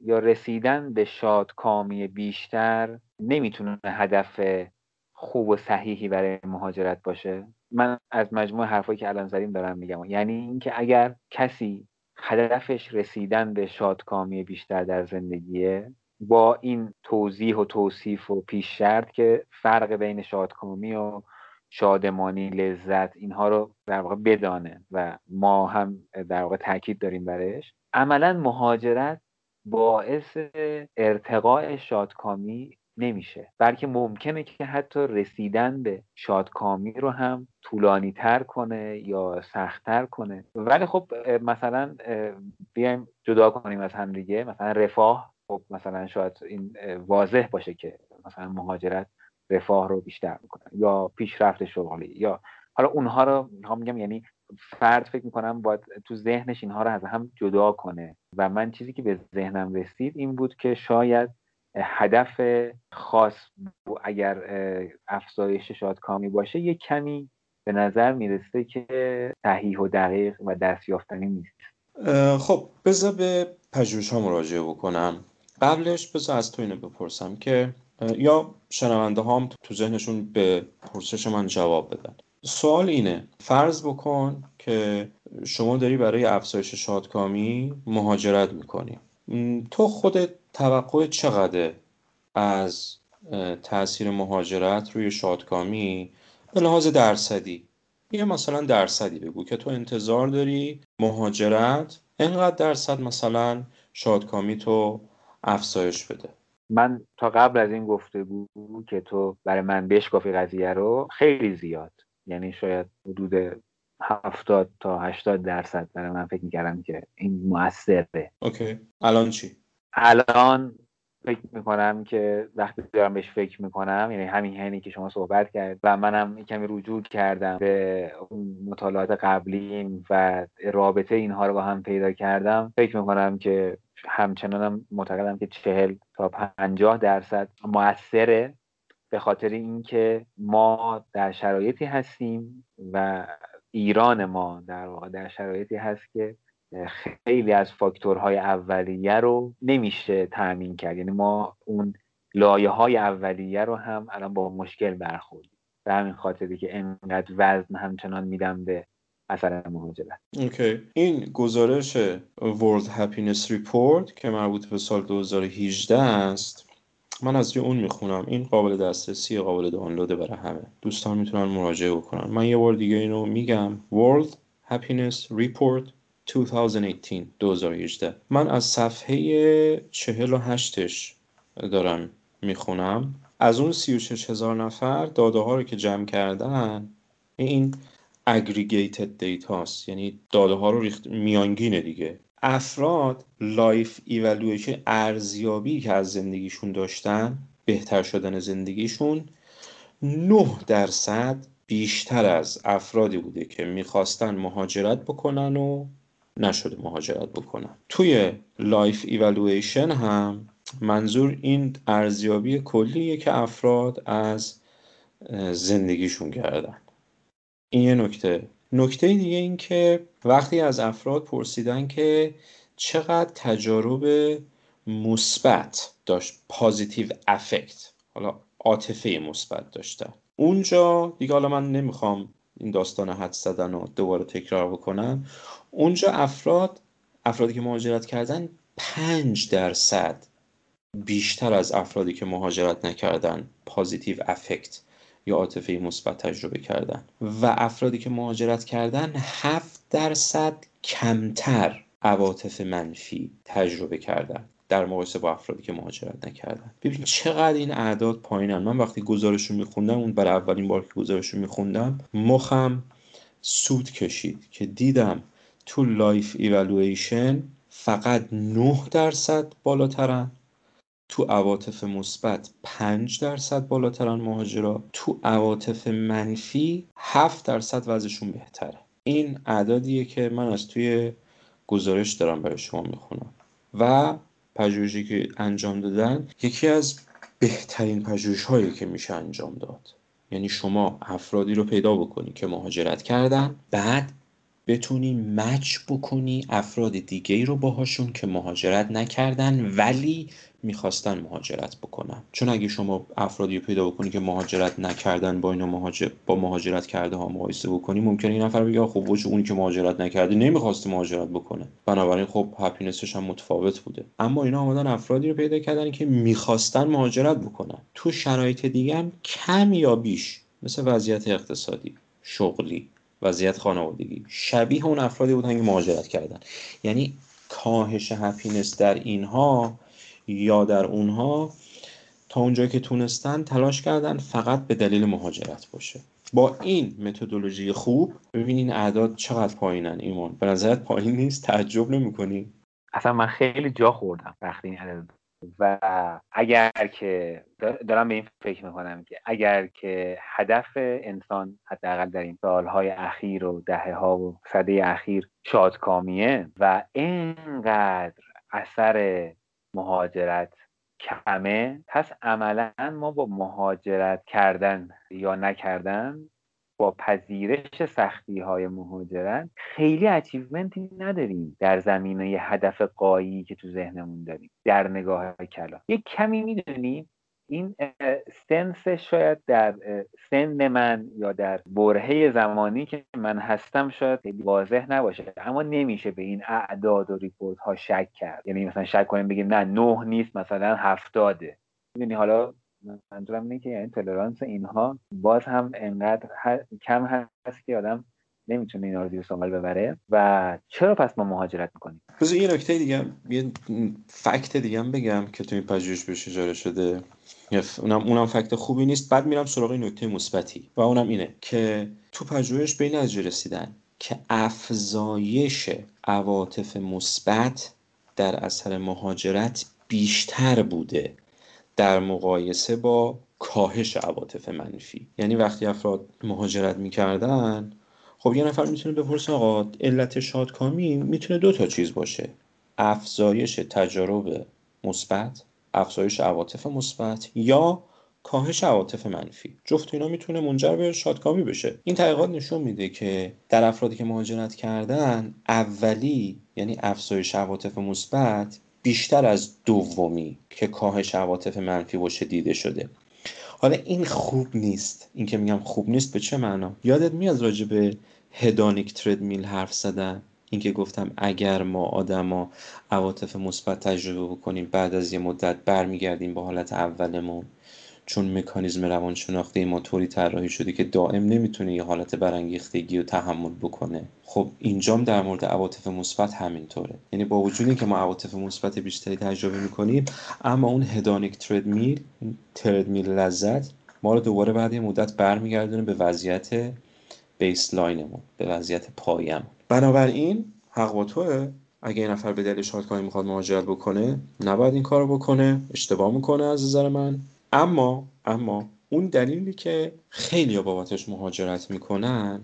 یا رسیدن به شادکامی بیشتر نمی‌تونه هدف خوب و صحیحی برای مهاجرت باشه؟ من از مجموع حرفایی که الان زدیم دارم میگم. یعنی اینکه اگر کسی هدفش رسیدن به شادکامی بیشتر در زندگیه با این توضیح و توصیف و پیش شرط که فرق بین شادکامی و شادمانی لذت اینها رو در واقع بدانه و ما هم در واقع تاکید داریم برش. عملا مهاجرت باعث ارتقاء شادکامی نمیشه. بلکه ممکنه که حتی رسیدن به شادکامی رو هم طولانی تر کنه یا سختتر کنه. ولی خب مثلا بیایم جدا کنیم از هم دیگه. مثلا رفاه خب مثلا شاید این واضح باشه که مثلا مهاجرت رفاه رو بیشتر می‌کنن یا پیشرفت شغلی یا حالا اونها رو می‌خوام میگم یعنی فرد فکر می‌کنم باید تو ذهنش اینها رو از هم جدا کنه. و من چیزی که به ذهنم رسید این بود که شاید هدف خاص اگر افزایش شادکامی باشه یه کمی به نظر می‌رسه که صحیح و دقیق و دستیافتنی نیست. خب بذار به پژوهش ها مراجعه بکنم. قبلش بذار از تو اینو بپرسم که یا شنونده هم تو ذهنشون به پرسش من جواب بدن. سوال اینه. فرض بکن که شما داری برای افزایش شادکامی مهاجرت می‌کنی. تو خودت توقع چقدر از تاثیر مهاجرت روی شادکامی؟ به لحاظ درصدی. یه مثلا درصدی بگو که تو انتظار داری مهاجرت اینقدر درصد مثلا شادکامی تو افزایش بده. من تا قبل از این گفتگو که تو برای من بشکافی قضیه رو خیلی زیاد. یعنی شاید حدود هفتاد تا هشتاد درصد برای من فکر می‌کردم که این موثره. اوکی. الان چی؟ الان فکر می‌کنم که وقتی دارم بهش فکر می‌کنم یعنی همین هنی که شما صحبت کرد و منم کمی رجوع کردم به مطالعات قبلیم و رابطه اینها رو با هم پیدا کردم فکر می‌کنم که همچنانم معتقدم که چهل تا پنجاه درصد موثره. به خاطر اینکه ما در شرایطی هستیم و ایران ما در واقع در شرایطی هست که خیلی از فاکتورهای اولیه رو نمیشه تأمین کرد. یعنی ما اون لایه های اولیه رو هم الان با مشکل برخوردیم. به همین خاطری که انقدر وزن همچنان میدم به اثر مهاجرت. اوکی. این گزارش World Happiness Report که مربوط به سال 2018 است من از اون می‌خونم. این قابل دسترسی قابل دانلوده برای همه. دوستان می‌تونن مراجعه بکنن. من یه بار دیگه اینو میگم. World Happiness Report 2018 2018 من از صفحه 48ش دارم می‌خونم. از اون 36 هزار نفر داده ها رو که جمع کردن این aggregated data است یعنی داده ها رو ریخت میانگینه دیگه. افراد life evaluation ارزیابی که از زندگیشون داشتن بهتر شدن زندگیشون 9 درصد بیشتر از افرادی بوده که می‌خواستن مهاجرت بکنن و نشده مهاجرت بکنن. توی life evaluation هم منظور این ارزیابی کلیه که افراد از زندگیشون کردن. این یه نکته نکته دیگه این که وقتی از افراد پرسیدن که چقدر تجارب مثبت داشت positive affect حالا عاطفه مثبت داشتن. اونجا دیگه حالا من نمی‌خوام این داستان حد زدن و دوباره تکرار بکنم. اونجا افراد افرادی که مهاجرت کردن پنج درصد بیشتر از افرادی که مهاجرت نکردن پازیتیو افکت یا عاطفه مثبت تجربه کردن. و افرادی که مهاجرت کردن هفت درصد کمتر عواطف منفی تجربه کردن در مقایسه با افرادی که مهاجرت نکردن. ببین چقدر این اعداد پایینن. من وقتی گزارش رو میخوندم اون برای اولین بار که گزارش رو میخوندم مخم سود کشید که دیدم تو life evaluation فقط 9 درصد بالاترن. تو عواطف مثبت 5 درصد بالاترن مهاجرا تو عواطف منفی 7 درصد وضعشون بهتره. این اعدادیه که من از توی گزارش دارم برای شما می‌خونم. و پژوهشی که انجام دادن یکی از بهترین پژوهش هایی که میشه انجام داد. یعنی شما افرادی رو پیدا بکنی که مهاجرت کردن بعد بتونی مچ بکنی افراد دیگه رو باهاشون که مهاجرت نکردن ولی می‌خواستن مهاجرت بکنن. چون اگه شما افرادی پیدا بکنی که مهاجرت نکردن با اینا مهاجر... با مهاجرت کرده ها مقایسه بکنی ممکنه این نفر بگه خب وجه اونی که مهاجرت نکرده نمی‌خواسته مهاجرت بکنه. بنابراین خب هپینسش هم متفاوت بوده. اما اینا آمدن افرادی رو پیدا کردن که می‌خواستن مهاجرت بکنن. تو شرایط دیگه هم کم یا بیش مثل وضعیت اقتصادی شغلی وضعیت خانوادگی شبیه اون افرادی بودن که مهاجرت کردن. یعنی کاهش هپینس در اینها یا در اونها تا اونجایی که تونستن تلاش کردن فقط به دلیل مهاجرت باشه. با این متدولوژی خوب ببین این اعداد چقدر پایینن ایمان. به نظرت پایین نیست؟ تعجب نمی‌کنی؟ اصلا من خیلی جا خوردم وقتی این عدد و اگر که دارم به این فکر می‌کنم که اگر که هدف انسان حداقل در این سالهای اخیر و دهه ها و صده اخیر شادکامیه و اینقدر اثر مهاجرت کمه. پس عملا ما با مهاجرت کردن یا نکردن با پذیرش سختی های مهاجرت خیلی اچیومنتی نداریم در زمینه هدف قایی که تو ذهنمون داریم در نگاه کلا یک کمی می‌دونیم این سنس شاید در سن من یا در برهه زمانی که من هستم شاید خیلی واضح نباشه. اما نمیشه به این اعداد و ریپورت ها شک کرد. یعنی مثلا شک کنیم بگیم نه نه نیست مثلا هفتاده. می‌دونی حالا منظورم اینه که یعنی تولرانس اینها باز هم انقدر کم هست که آدم نمی‌تونه اینا رو زیر سوال ببره. و چرا پس ما مهاجرت می‌کنیم؟ بذار یه نکته دیگه یه فکت دیگه بگم که تو این پژوهش بهش اشاره شده. اونم اونم فکت خوبی نیست. بعد میرم سراغ نکته مثبتی. و اونم اینه که تو پژوهش به این نتیجه رسیدن که افزایش عواطف مثبت در اثر مهاجرت بیشتر بوده در مقایسه با کاهش عواطف منفی. یعنی وقتی افراد مهاجرت می‌کردن خب یه نفر می‌تونه بپرسه آقا علت شادکامی می‌تونه دو تا چیز باشه. افزایش تجارب مثبت افزایش عواطف مثبت یا کاهش عواطف منفی. جفت اینا می‌تونه منجر به شادکامی بشه. این تحقیقات نشون میده که در افرادی که مهاجرت کردن اولی یعنی افزایش عواطف مثبت بیشتر از دومی که کاهش عواطف منفی باشه دیده شده. حالا این خوب نیست. این که میگم خوب نیست به چه معنا؟ یادت میاد راجع به هدانیک تردمیل حرف زدن؟ اینکه گفتم اگر ما آدما عواطف مثبت تجربه بکنیم بعد از یه مدت برمیگردیم به حالت اولمون. چون مکانیزم روانشناختی ما طوری طراحی شده که دائم نمی‌تونه یه حالت برانگیختگی رو تحمل بکنه. خب اینجام در مورد عواطف مثبت همینطوره. یعنی با وجودی که ما عواطف مثبت بیشتری تجربه می‌کنیم اما اون هدانیک تردمیل تردمیل لذت ما رو دوباره بعد یه مدت برمیگردونه به وضعیت بیسلاینمون به وضعیت پایم بنابراین حق با توه. اگه این نفر به دلیل شادکامی می‌خواد مهاجرت بکنه نباید این کارو بکنه. اشتباه می‌کنه از نظر من. اما اما اون دلیلی که خیلی بابتش مهاجرت می‌کنن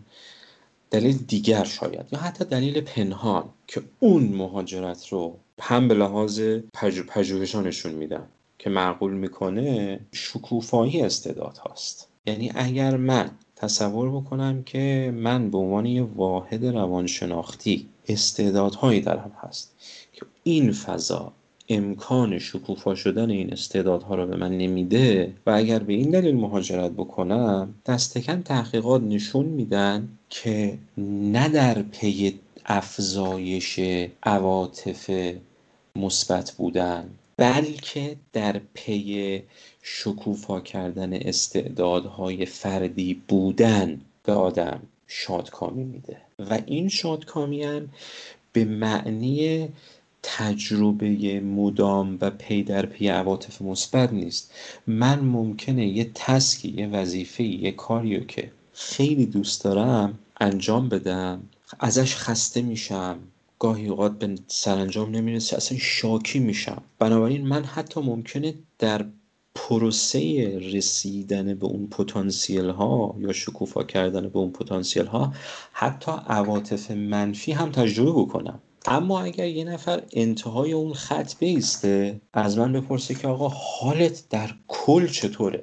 دلیل دیگر شاید یا حتی دلیل پنهان که اون مهاجرت رو هم به لحاظ پژو پژوهشانشون میدن که معقول می‌کنه شکوفایی استعداد هاست. یعنی اگر من تصور بکنم که من به عنوان یه واحد روانشناختی استعدادهایی درم هست که این فضا امکان شکوفا شدن این استعدادها رو به من نمیده و اگر به این دلیل مهاجرت بکنم دستکن تحقیقات نشون میدن که نه در پی افزایش عواطف مثبت بودن بلکه در پی شکوفا کردن استعدادهای فردی بودن به آدم شادکامی میده. و این شادکامی هم به معنی تجربه مدام و پی در پی عواطف مثبت نیست. من ممکنه یه task ی یه وظیفه یه کاریو که خیلی دوست دارم انجام بدم ازش خسته میشم. گاهی اوقات به سرانجام نمی‌رسه اصلا شاکی میشم. بنابراین من حتی ممکنه در پروسه رسیدن به اون پتانسیل ها یا شکوفا کردن به اون پتانسیل ها حتی عواطف منفی هم تجربه بکنم. اما اگر یه نفر انتهای اون خط بیسته از من بپرسه که آقا حالت در کل چطوره؟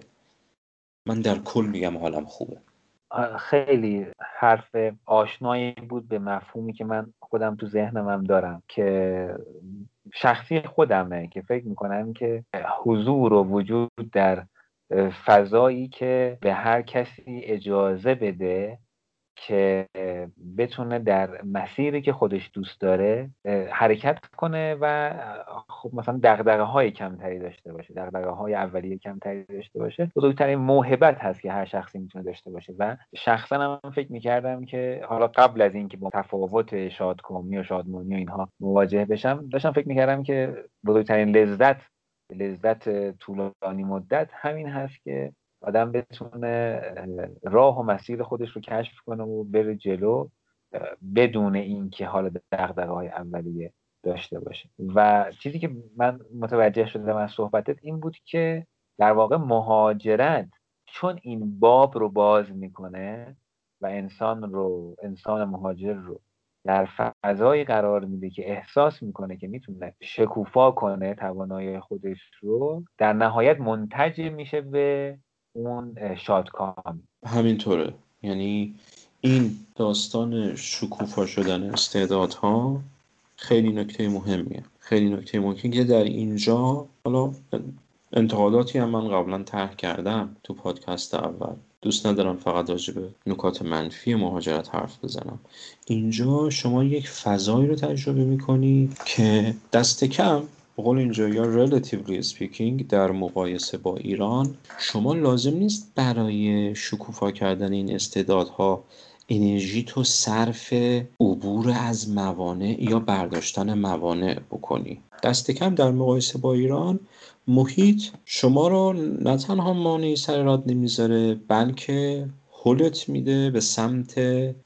من در کل میگم حالم خوبه. خیلی حرف آشنایی بود به مفهومی که من خودم تو ذهنم هم دارم که شخصی خودمه که فکر می‌کنم که حضور و وجود در فضایی که به هر کسی اجازه بده که بتونه در مسیری که خودش دوست داره حرکت کنه و خب مثلا دغدغه های کمتری داشته باشه دغدغه های اولیه کمتری داشته باشه. بزرگترین موهبت هست که هر شخصی می‌تونه داشته باشه و شخصا هم فکر می‌کردم که حالا قبل از اینکه با تفاوت شادکامی و شادمانی و اینها مواجه بشم داشتم فکر می‌کردم که بزرگترین لذت لذت طولانی مدت همین هست که آدم بتونه راه و مسیر خودش رو کشف کنه و بره جلو بدون اینکه حالا دغدغه های اولیه داشته باشه. و چیزی که من متوجه شدم از صحبتت این بود که در واقع مهاجرت چون این باب رو باز می‌کنه و انسان رو انسان مهاجر رو در فضایی قرار میده که احساس می‌کنه که می‌تونه شکوفا کنه توانایی خودش رو در نهایت منتج میشه به اون شادکام. همینطوره. یعنی این داستان شکوفا شدن استعدادها خیلی نکته مهمیه. خیلی نکته مهمیه که در اینجا حالا انتقاداتی هم من قبلا طرح کردم تو پادکست اول. دوست ندارم فقط راجع به نکات منفی مهاجرت حرف بزنم. اینجا شما یک فضایی رو تجربه می‌کنی که دست کم قول اینجا یا relatively speaking در مقایسه با ایران شما لازم نیست برای شکوفا کردن این استعدادها انرژی تو صرف عبور از موانع یا برداشتن موانع بکنی. دست کم در مقایسه با ایران محیط شما رو نه تنها مانعی سر راد نمی‌ذاره بلکه هلت میده به سمت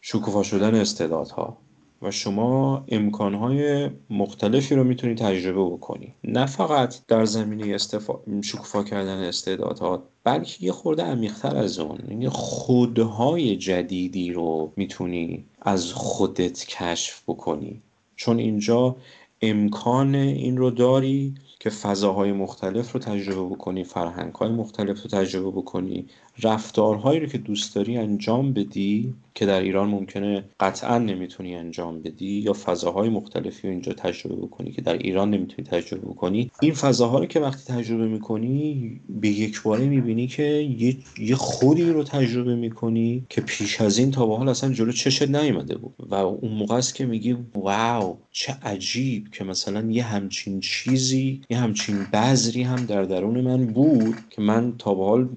شکوفا شدن استعدادها. و شما امکانهای مختلفی رو می‌تونی تجربه بکنی. نه فقط در زمینه استفا... شکوفا کردن استعدادها بلکه یه خورده عمیقتر از اون. یعنی خودهای جدیدی رو می‌تونی از خودت کشف بکنی. چون اینجا امکان این رو داری که فضاهای مختلف رو تجربه بکنی فرهنگهای مختلف رو تجربه بکنی رفتارهایی رو که دوست داری انجام بدی که در ایران ممکنه قطعا نمی‌تونی انجام بدی یا فضاهای مختلفی رو اینجا تجربه بکنی که در ایران نمی‌تونی تجربه بکنی. این فضاها رو که وقتی تجربه می‌کنی به یک باره می‌بینی که یه, خودی رو تجربه می‌کنی که پیش از این تا به حال اصلا جلو چشت نیومده بود. و اون موقع است که میگی واو چه عجیب که مثلا یه همچین چیزی یه همچین بذری هم در درون من بود که من تا به حال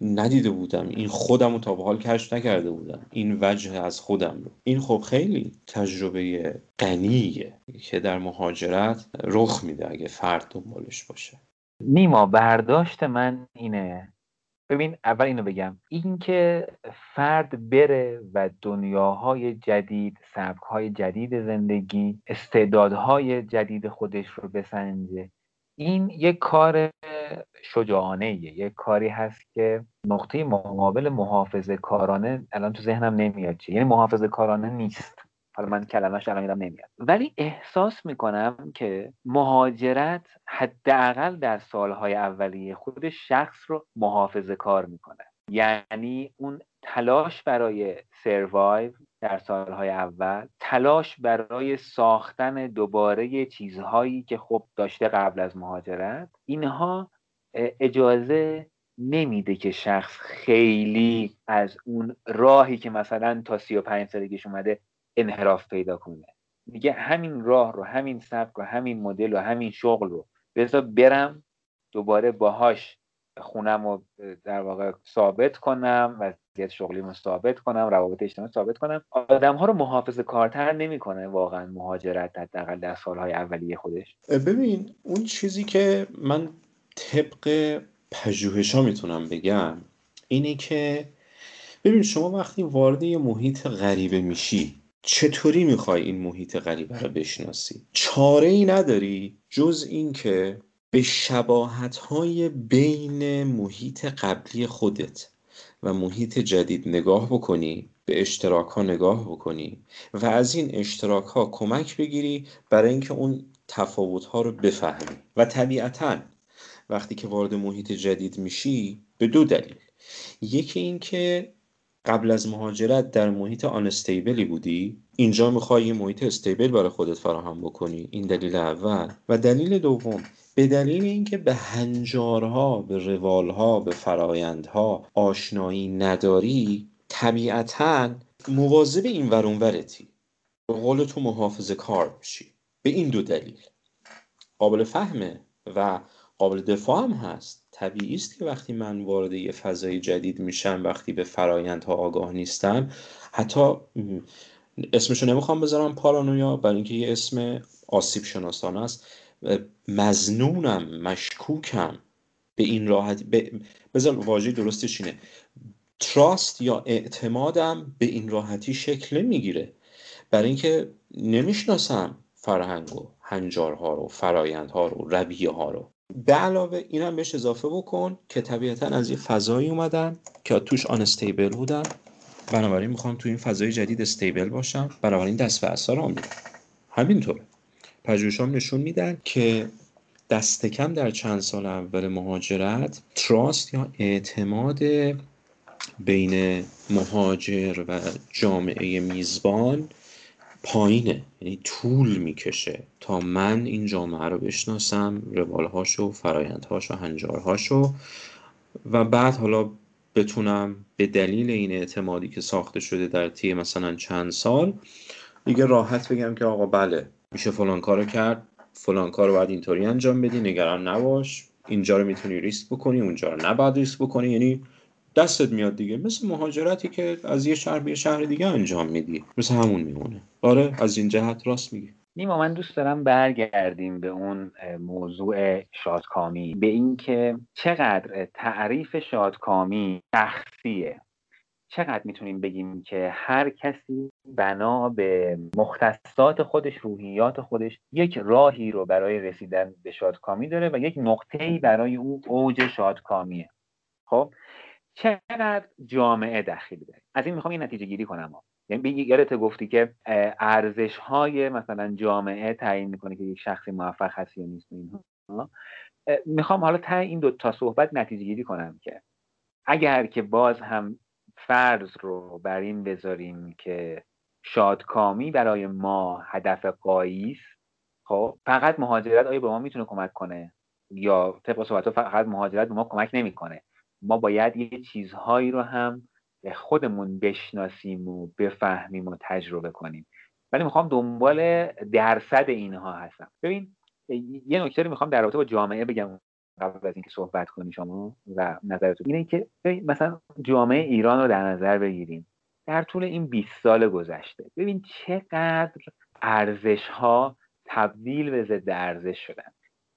ندیده بودم. این خودم رو تا به حال کشف نکرده بودم. این وجه از خودم رو. این خب خیلی تجربه غنیه که در مهاجرت رخ میده اگه فرد دنبالش باشه. نیما برداشت من اینه. ببین اول اینو بگم. اینکه فرد بره و دنیاهای جدید سبکهای جدید زندگی استعدادهای جدید خودش رو بسنجه این یک کار شجاعانه یک کاری هست که نقطه مقابل محافظه کارانه الان تو ذهنم نمیاد چیه یعنی محافظه کارانه نیست. حالا من کلمش الان یادم نمیاد. ولی احساس می‌کنم که مهاجرت حداقل در سالهای اولیه خود شخص رو محافظه کار می‌کنه. یعنی اون تلاش برای سروایو در سالهای اول تلاش برای ساختن دوباره چیزهایی که خب داشته قبل از مهاجرت اینها اجازه نمیده که شخص خیلی از اون راهی که مثلا تا سی و پنج سالگیش اومده انحراف پیدا کنه. میگه همین راه رو همین سبک و همین مدل و همین شغل رو بذار برم دوباره باهاش خونم رو در واقع ثابت کنم وضعیت شغلی رو ثابت کنم روابط اجتماعی ثابت کنم. آدم ها رو محافظ کارتر نمی‌کنه واقعا مهاجرت حداقل در سالهای اولیه خودش. ببین اون چیزی که من طبق پژوهشا می‌تونم بگم اینه که ببین شما وقتی وارد یه محیط غریبه میشی چطوری می‌خوای این محیط غریبه رو بشناسی؟ چاره ای نداری جز اینکه به شباهت های بین محیط قبلی خودت و محیط جدید نگاه بکنی به اشتراک ها نگاه بکنی و از این اشتراک ها کمک بگیری برای اینکه اون تفاوت ها رو بفهمی. و طبیعتا وقتی که وارد محیط جدید میشی به دو دلیل. یکی اینکه قبل از مهاجرت در محیط آنستیبلی بودی. اینجا می‌خوای یه محیط استیبل برای خودت فراهم بکنی. این دلیل اول. و دلیل دوم به دلیل اینکه به هنجارها به روالها به فرایندها آشنایی نداری طبیعتا مواظب این ورتی. به قول تو محافظه کار میشی. به این دو دلیل. قابل فهمه و قابل دفاع هم هست. طبیعی است که وقتی من وارد یه فضای جدید میشم وقتی به فرایندها آگاه نیستم حتی اسمشو نمی‌خوام بذارم پارانویا برای اینکه یه اسم آسیب شناسانه است. مزنونم مشکوکم به این راحت بذار واژه درستش اینه. تراست یا اعتمادم به این راحتی شکل نمی‌گیره برای اینکه نمی‌شناسم فرهنگ و هنجارها رو فرایندها رو رویه ها رو. به علاوه اینم بهش اضافه بکن که طبیعتا از یه فضایی اومدن که توش آنستیبل بودن. بنابراین می‌خوام تو این فضای جدید استیبل باشم. بنابراین دست به اثر آمیدم همینطور پژوهشام نشون میدن که دست کم در چند سال اول مهاجرت تراست یا اعتماد بین مهاجر و جامعه میزبان پایینه. یعنی طول می‌کشه تا من این جامعه رو بشناسم روالهاشو فرایندهاشو هنجارهاشو و بعد حالا بتونم به دلیل این اعتمادی که ساخته شده در طی مثلا چند سال دیگه راحت بگم که آقا بله میشه فلان کارو کرد فلان کار رو باید اینطوری انجام بدی نگران نباش اینجا رو می‌تونی ریسک بکنی اونجا رو نباید ریسک بکنی. یعنی دستت میاد دیگه. مثل مهاجرتی که از یه شهر به یه شهر دیگه انجام میدی. مثل همون میمونه. آره از این جهت راست میگی. نیما من دوست دارم برگردیم به اون موضوع شادکامی. به اینکه چقدر تعریف شادکامی شخصیه. چقدر می‌تونیم بگیم که هر کسی بنا به مختصات خودش روحیات خودش یک راهی رو برای رسیدن به شادکامی داره و یک نقطه‌ای برای او اوج شادکامیه. خب؟ چقدر جامعه دخیل داره از این می‌خوام این نتیجه گیری کنم. یعنی یادت گفتی که ارزش های مثلا جامعه تعیین می‌کنه که یک شخصی موفق هست یا نیست اینها. می‌خوام حالا تا این دو تا صحبت نتیجه گیری کنم که اگر که باز هم فرض رو بر این بذاریم که شادکامی برای ما هدف قایی خب فقط مهاجرت آیا به ما می‌تونه کمک کنه؟ یا طبق صحبت فقط مهاجرت به ما کمک نمی‌کنه؟ ما باید یه چیزهایی رو هم خودمون بشناسیم و بفهمیم و تجربه کنیم. ولی می‌خوام دنبال درصد اینها هستم. ببین یه نکته رو می‌خوام در رابطه با جامعه بگم قبل از اینکه صحبت کنی شما و نظرتون. اینه که مثلا جامعه ایران رو در نظر بگیریم. در طول این 20 سال گذشته ببین چقدر ارزش ها تبدیل به ضد ارزش شدن.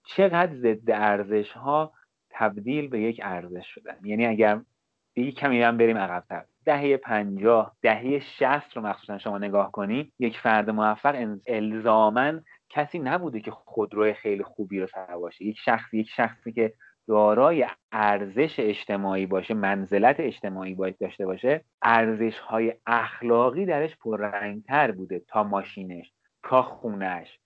چقدر ضد ارزش ها تبدیل به یک ارزش شدن. یعنی اگر یک کمی هم بریم عقبتر. دهه پنجاه دهه شست رو مخصوصا شما نگاه کنی یک فرد موفق الزامن کسی نبوده که خودروی خیلی خوبی رو سوار یک شخصی یک شخصی که دارای ارزش اجتماعی باشه منزلت اجتماعی باید داشته باشه ارزش های اخلاقی درش پررنگتر بوده تا ماشینش تا خونش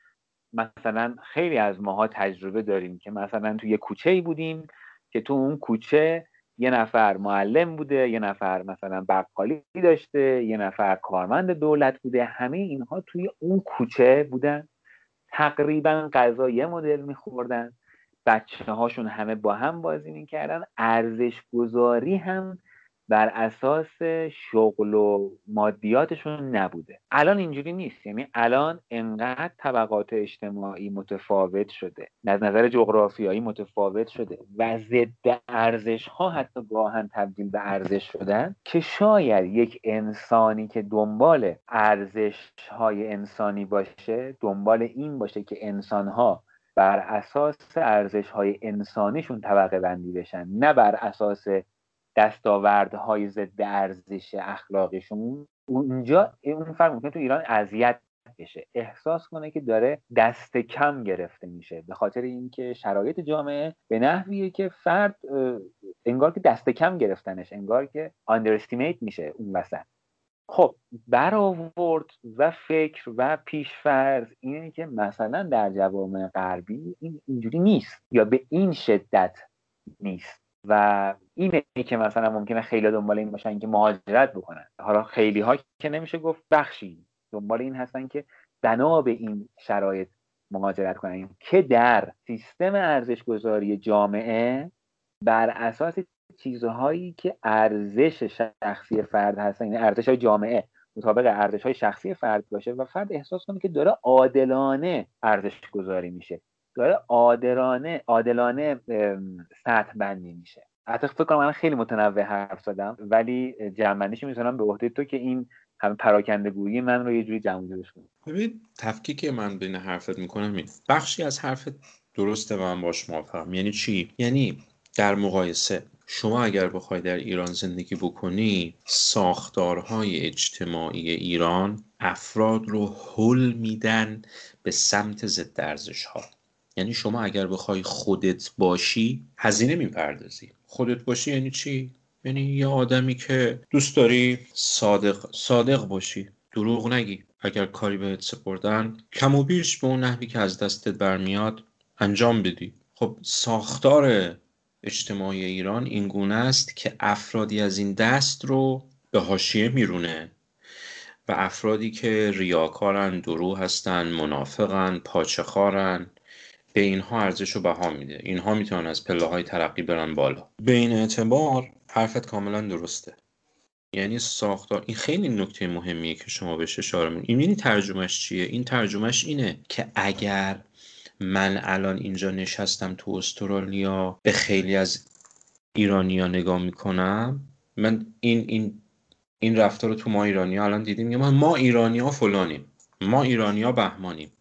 مثلا خیلی از ماها تجربه داریم که مثلا تو یه کوچه ای بودیم که تو اون کوچه یه نفر معلم بوده یه نفر مثلا بقالی داشته یه نفر کارمند دولت بوده. همه اینها توی اون کوچه بودن. تقریبا غذا یه مدل میخوردن. بچه هاشون همه با هم بازی می‌کردن. ارزش گذاری هم بر اساس شغل و مادیاتشون نبوده. الان اینجوری نیست. یعنی الان انقدر طبقات اجتماعی متفاوت شده از نظر جغرافیایی متفاوت شده و ضد ارزش ها حتی گاهن تبدیل به ارزش شدن که شاید یک انسانی که دنبال ارزش های انسانی باشه دنبال این باشه که انسان ها بر اساس ارزش های انسانیشون طبقه بندی بشن نه بر اساس دستاوردهای ضد ارزش اخلاقیشون. اونجا اون فرق ممکنه تو ایران اذیت بشه. احساس کنه که داره دست کم گرفته میشه. به خاطر اینکه شرایط جامعه به نحویه که فرد انگار که دست کم گرفتنش انگار که underestimate میشه اون وسط. خب برآورد و فکر و پیشفرض اینه که مثلا در جوامع غربی این اینجوری نیست یا به این شدت نیست. و اینه که مثلا ممکنه خیلی دنبال این باشن که مهاجرت بکنن. حالا خیلی ها که نمیشه گفت بخشی دنبال این هستن که بنا به این شرایط مهاجرت کنن. که در سیستم ارزش گذاری جامعه بر اساس چیزهایی که ارزش شخصی فرد هستن یعنی ارزش های جامعه مطابق ارزش های شخصی فرد باشه و فرد احساس کنه که داره عادلانه ارزش گذاری میشه. داره عادلانه عادلانه سطح بندی میشه. حتی فکر کنم من خیلی متنوع حرف زدم ولی جمعنیش می‌تونم به عهده تو که این همه پراکنده گویی من رو یه جوری جمع جورش کنم ببین تفکیک من بین حرفت می‌کنم این. بخشی از حرفت درسته و من باش موافقم. یعنی چی؟ یعنی در مقایسه شما اگر بخوای در ایران زندگی بکنی ساختارهای اجتماعی ایران افراد رو حل میدن به سمت ضد ارزش ها یعنی شما اگر بخوای خودت باشی هزینه می‌پردازی. خودت باشی یعنی چی؟ یعنی یه آدمی که دوست داری صادق صادق باشی. دروغ نگی. اگر کاری بهت سپردن کم و بیش به اون نحوی که از دستت برمیاد انجام بدی. خب ساختار اجتماعی ایران این گونه است که افرادی از این دست رو به حاشیه میرونه و افرادی که ریاکارن درو هستن منافقن پاچخارن به اینها ارزش رو بها میده. اینها می‌تونن از پله های ترقی برن بالا. به این اعتبار حرفت کاملا درسته. یعنی ساختار این خیلی نکته مهمیه که شما بهش اشاره می‌کنید این یعنی ترجمهش چیه؟ این ترجمهش اینه که اگر من الان اینجا نشستم تو استرالیا به خیلی از ایرانیا نگاه می‌کنم من این این این رفتار رو تو ما ایرانی ها الان دیدیم. ما ایرانی ها فلانیم. ما ایرانی ها بهمانیم.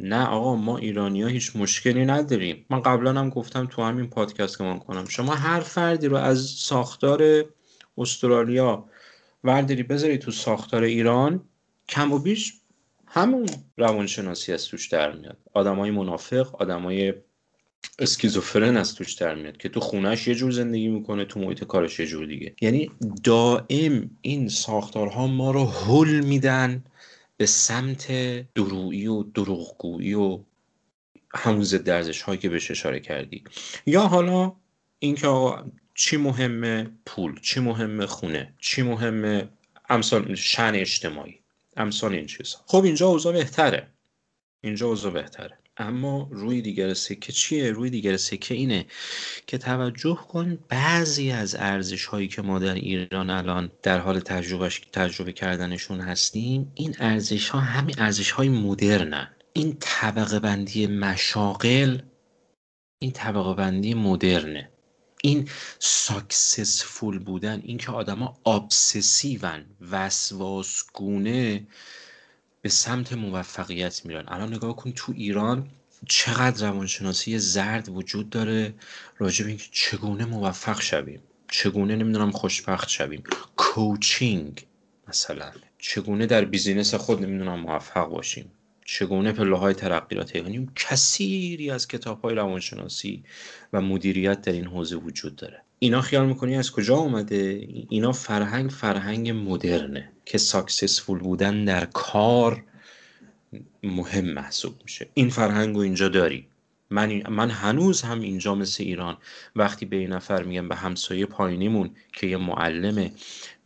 نه آقا ما ایرانی ها هیچ مشکلی نداریم. من قبلا هم گفتم تو همین پادکست که من کنم. شما هر فردی رو از ساختار استرالیا ورداری بذاری تو ساختار ایران کم و بیش همون روانشناسی از توش در میاد. آدمای منافق آدمای اسکیزوفرن از توش در میاد که تو خونهش یه جور زندگی می‌کنه تو محیط کارش یه جور دیگه. یعنی دائم این ساختارها ما رو حل میدن. به سمت درویی و دروغگویی و همون ضد ارزش هایی که بهش اشاره کردی. یا حالا اینکه آقا چی مهمه پول چی مهمه خونه چی مهمه امثال شن اجتماعی امثال این چیزها. خب اینجا اوضاع بهتره. اینجا اوضاع بهتره. اما روی دیگر سکه چیه؟ روی دیگر سکه اینه که توجه کن بعضی از ارزش هایی که ما در ایران الان در حال تجربه, تجربه کردنشون هستیم این ارزش ها همین ارزش های مدرنن. این طبقه بندی مشاقل این طبقه بندی مدرنه. این ساکسسفول بودن اینکه آدما ابسسیون وسواسگونه به سمت موفقیت میرن. الان نگاه کن تو ایران چقدر روانشناسی زرد وجود داره راجع به اینکه چگونه موفق شویم. چگونه نمی‌دونم خوشبخت شویم. coaching مثلا. چگونه در business خود نمی‌دونم موفق باشیم. چگونه پله های ترقی را طی کثیری از کتاب های روانشناسی و مدیریت در این حوزه وجود داره. اینا خیال می‌کنی از کجا اومده؟ اینا فرهنگ فرهنگ مدرنه که successful بودن در کار مهم محسوب میشه. این فرهنگ رو اینجا داری. من, من هنوز هم اینجا مثل ایران وقتی به این نفر میگم به همسایه پایینیمون که یه معلمه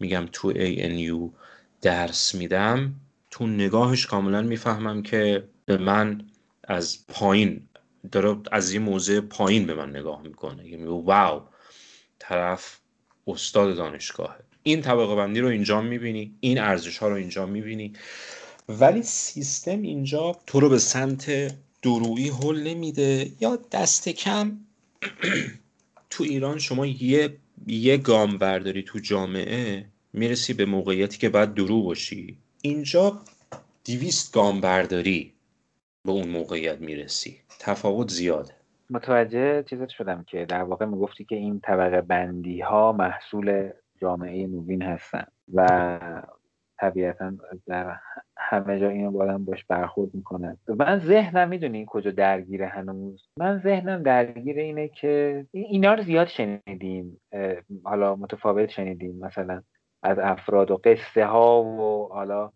میگم تو ANU درس میدم تو نگاهش کاملا می‌فهمم که به من از پایین داره از یه موضع پایین به من نگاه می‌کنه. میگه واو طرف استاد دانشگاهه. این طبقه بندی رو اینجا می‌بینی این ارزش ها رو اینجا می‌بینی. ولی سیستم اینجا تو رو به سمت درویی حل نمیده یا دست کم. تو ایران شما یه یه گام برداری تو جامعه می‌رسی به موقعیتی که باید درو باشی. اینجا دیویست گام برداری به اون موقعیت می‌رسی. تفاوت زیاده. متوجه چیزت شدم که در واقع می‌گفتی که این طبقه بندی ها محصول جامعه نوین هستن و طبیعتا در همه جا اینو بادم باش برخورد می‌کنن. من ذهنم می‌دونی کجا درگیره هنوز. من ذهنم درگیر اینه که اینا رو زیاد شنیدیم. حالا متفاوت شنیدیم مثلا از افراد و قصه ها و حالا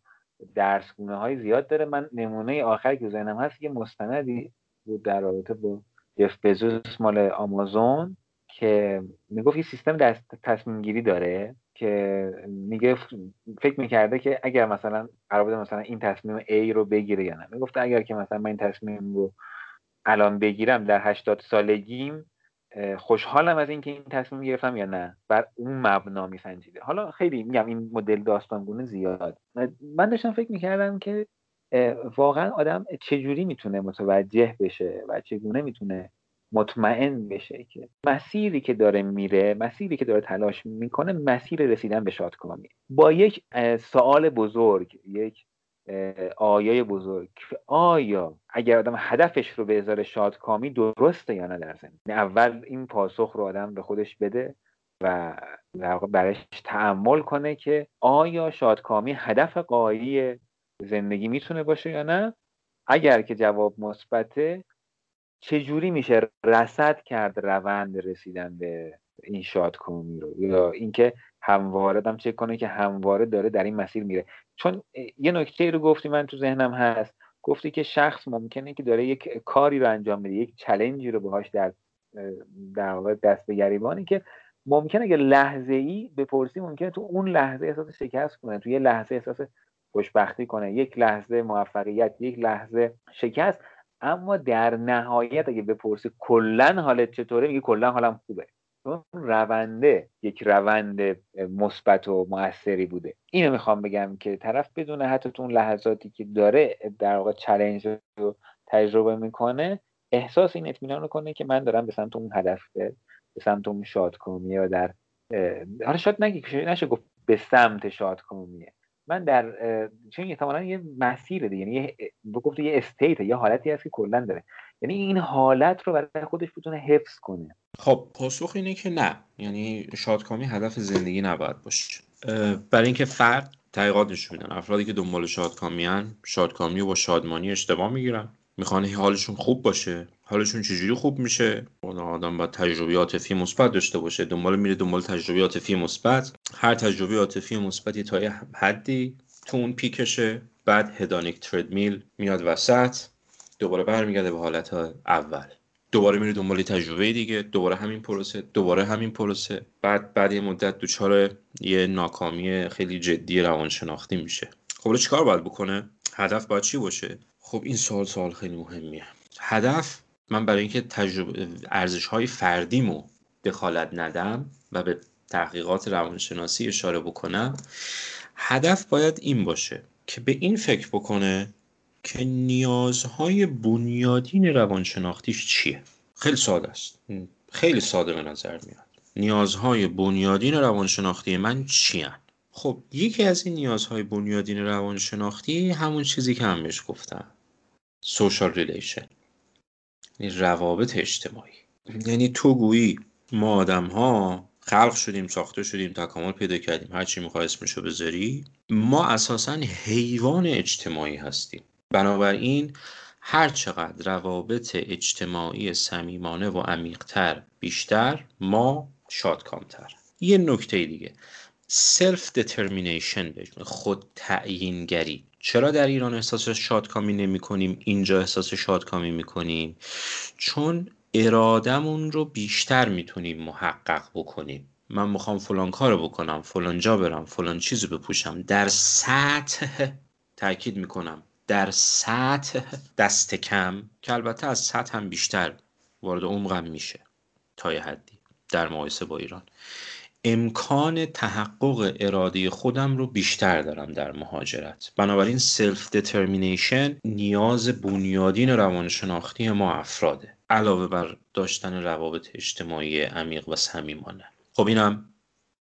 درسگونه های زیاد داره. من نمونه آخر که ذهنم هست یه مستندی بود در رابطه با جف بزوس مال آمازون که می‌گفت یه سیستم دست تصمیم گیری داره که میگه فکر می‌کرده که اگر مثلا قرار مثلا این تصمیم A رو بگیره یا نه. می‌گفته اگر که مثلا من این تصمیم رو الان بگیرم در 80 سالگیم خوشحالم از اینکه این تصمیم گرفتم یا نه. بر اون مبنا میسنجیده. حالا خیلی میگم این مدل داستانگونه زیاد. من داشتم فکر می‌کردم که واقعا آدم چجوری می‌تونه متوجه بشه و چگونه می‌تونه مطمئن بشه که مسیری که داره میره مسیری که داره تلاش می‌کنه مسیر رسیدن به شادکامی. با یک سوال بزرگ یک آیه بزرگ. آیا اگر آدم هدفش رو به ازار شادکامی درسته یا نه در زندگی اول این پاسخ رو آدم به خودش بده و در برش تعمل کنه که آیا شادکامی هدف قایی زندگی می‌تونه باشه یا نه؟ اگر که جواب مثبته چجوری میشه رسد کرد روند رسیدن به این شادکامی رو؟ یا اینکه همواره دم چک کنه که همواره داره در این مسیر میره. چون یه نکته رو گفتی من تو ذهنم هست. گفتی که شخص ممکنه که داره یک کاری رو انجام میده یک چلنجی رو باهاش در در واقع دست به گریبانی که ممکنه که لحظه ای بپرسی ممکنه تو اون لحظه احساس شکست کنه تو یه لحظه احساس خوشبختی کنه یک لحظه موفقیت یک لحظه شکست. اما در نهایت اگه بپرسی کلا حالت چطوره میگه کلا حالم خوبه. چون رونده یک روند مثبت و موثری بوده. اینو می‌خوام بگم که طرف بدونه حتی تو اون لحظاتی که داره در واقع چلنج رو تجربه می‌کنه احساس این اطمینان رو کنه که من دارم به سمت اون هدف به سمت اون شادکامی یا در حالا شاید نگی نشه گفت به سمت شادکامیه. من در چون احتمالا یه مسیر دیگه یعنی یه بگفت یه استیت یه حالتی هست که کلا داره. یعنی این حالت رو برای خودش بتونه حفظ کنه. خب پاسخ اینه که نه. یعنی شادکامی هدف زندگی نباید باشه. برای اینکه فرد تحقیقات نشون میدن افرادی که دنبال شادکامی هن شادکامی و با شادمانی اشتباه می‌گیرن. می‌خوان حالشون خوب باشه. حالشون چجوری خوب میشه؟ آدم باید تجربه عاطفی مثبت داشته باشه. دنبال میره دنبال تجربه عاطفی مثبت. هر تجربه عاطفی مثبتی تا یه حدی تو اون پیکشه. بعد هدانیک تردمیل میاد وسط. دوباره برمیگرده به حالت اول. دوباره میره دنبال تجربه دیگه. دوباره همین پروسه دوباره همین پروسه. بعد بعد یه مدت دچار یه ناکامی خیلی جدی روانشناختی میشه. خب چیکار باید بکنه؟ هدف باید چی باشه؟ خب این سوال سوال خیلی مهمیه. هدف من برای اینکه تجربه ارزش های فردیمو دخالت ندم و به تحقیقات روانشناسی اشاره بکنم هدف باید این باشه که به این فکر بکنه که نیازهای بنیادین روانشناختیش چیه. خیلی ساده است. خیلی ساده به نظر میاد. نیازهای بنیادین روانشناختی من چی خب یکی از این نیازهای بنیادین روانشناختی همون چیزی که هم بهش گفتم. سوشال ریلیشن یعنی روابط اجتماعی. یعنی تو گویی ما آدم ها خلق شدیم ساخته شدیم تکامل پیدا کردیم. هر چی می‌خوای اسمشو بذاری. ما اساسا حیوان اجتماعی هستیم. بنابراین هر چقدر روابط اجتماعی صمیمانه و عمیقتر بیشتر ما شادکامتر. یه نکته دیگه. self-determination خود تعیینگری چرا در ایران احساس شادکامی نمی کنیم؟ اینجا احساس شادکامی می کنیم؟ چون ارادمون رو بیشتر می‌تونیم محقق بکنیم. من می‌خوام فلان کارو بکنم فلان جا برم فلان چیزو بپوشم. در سطح تاکید می‌کنم در سطح دست کم که البته از سطح هم بیشتر وارد عمقم میشه تا یه حدی در مقایسه با ایران. امکان تحقق اراده خودم رو بیشتر دارم در مهاجرت. بنابراین self-determination نیاز بنیادین روانشناختی ما افراده. علاوه بر داشتن روابط اجتماعی عمیق و صمیمانه. خب اینم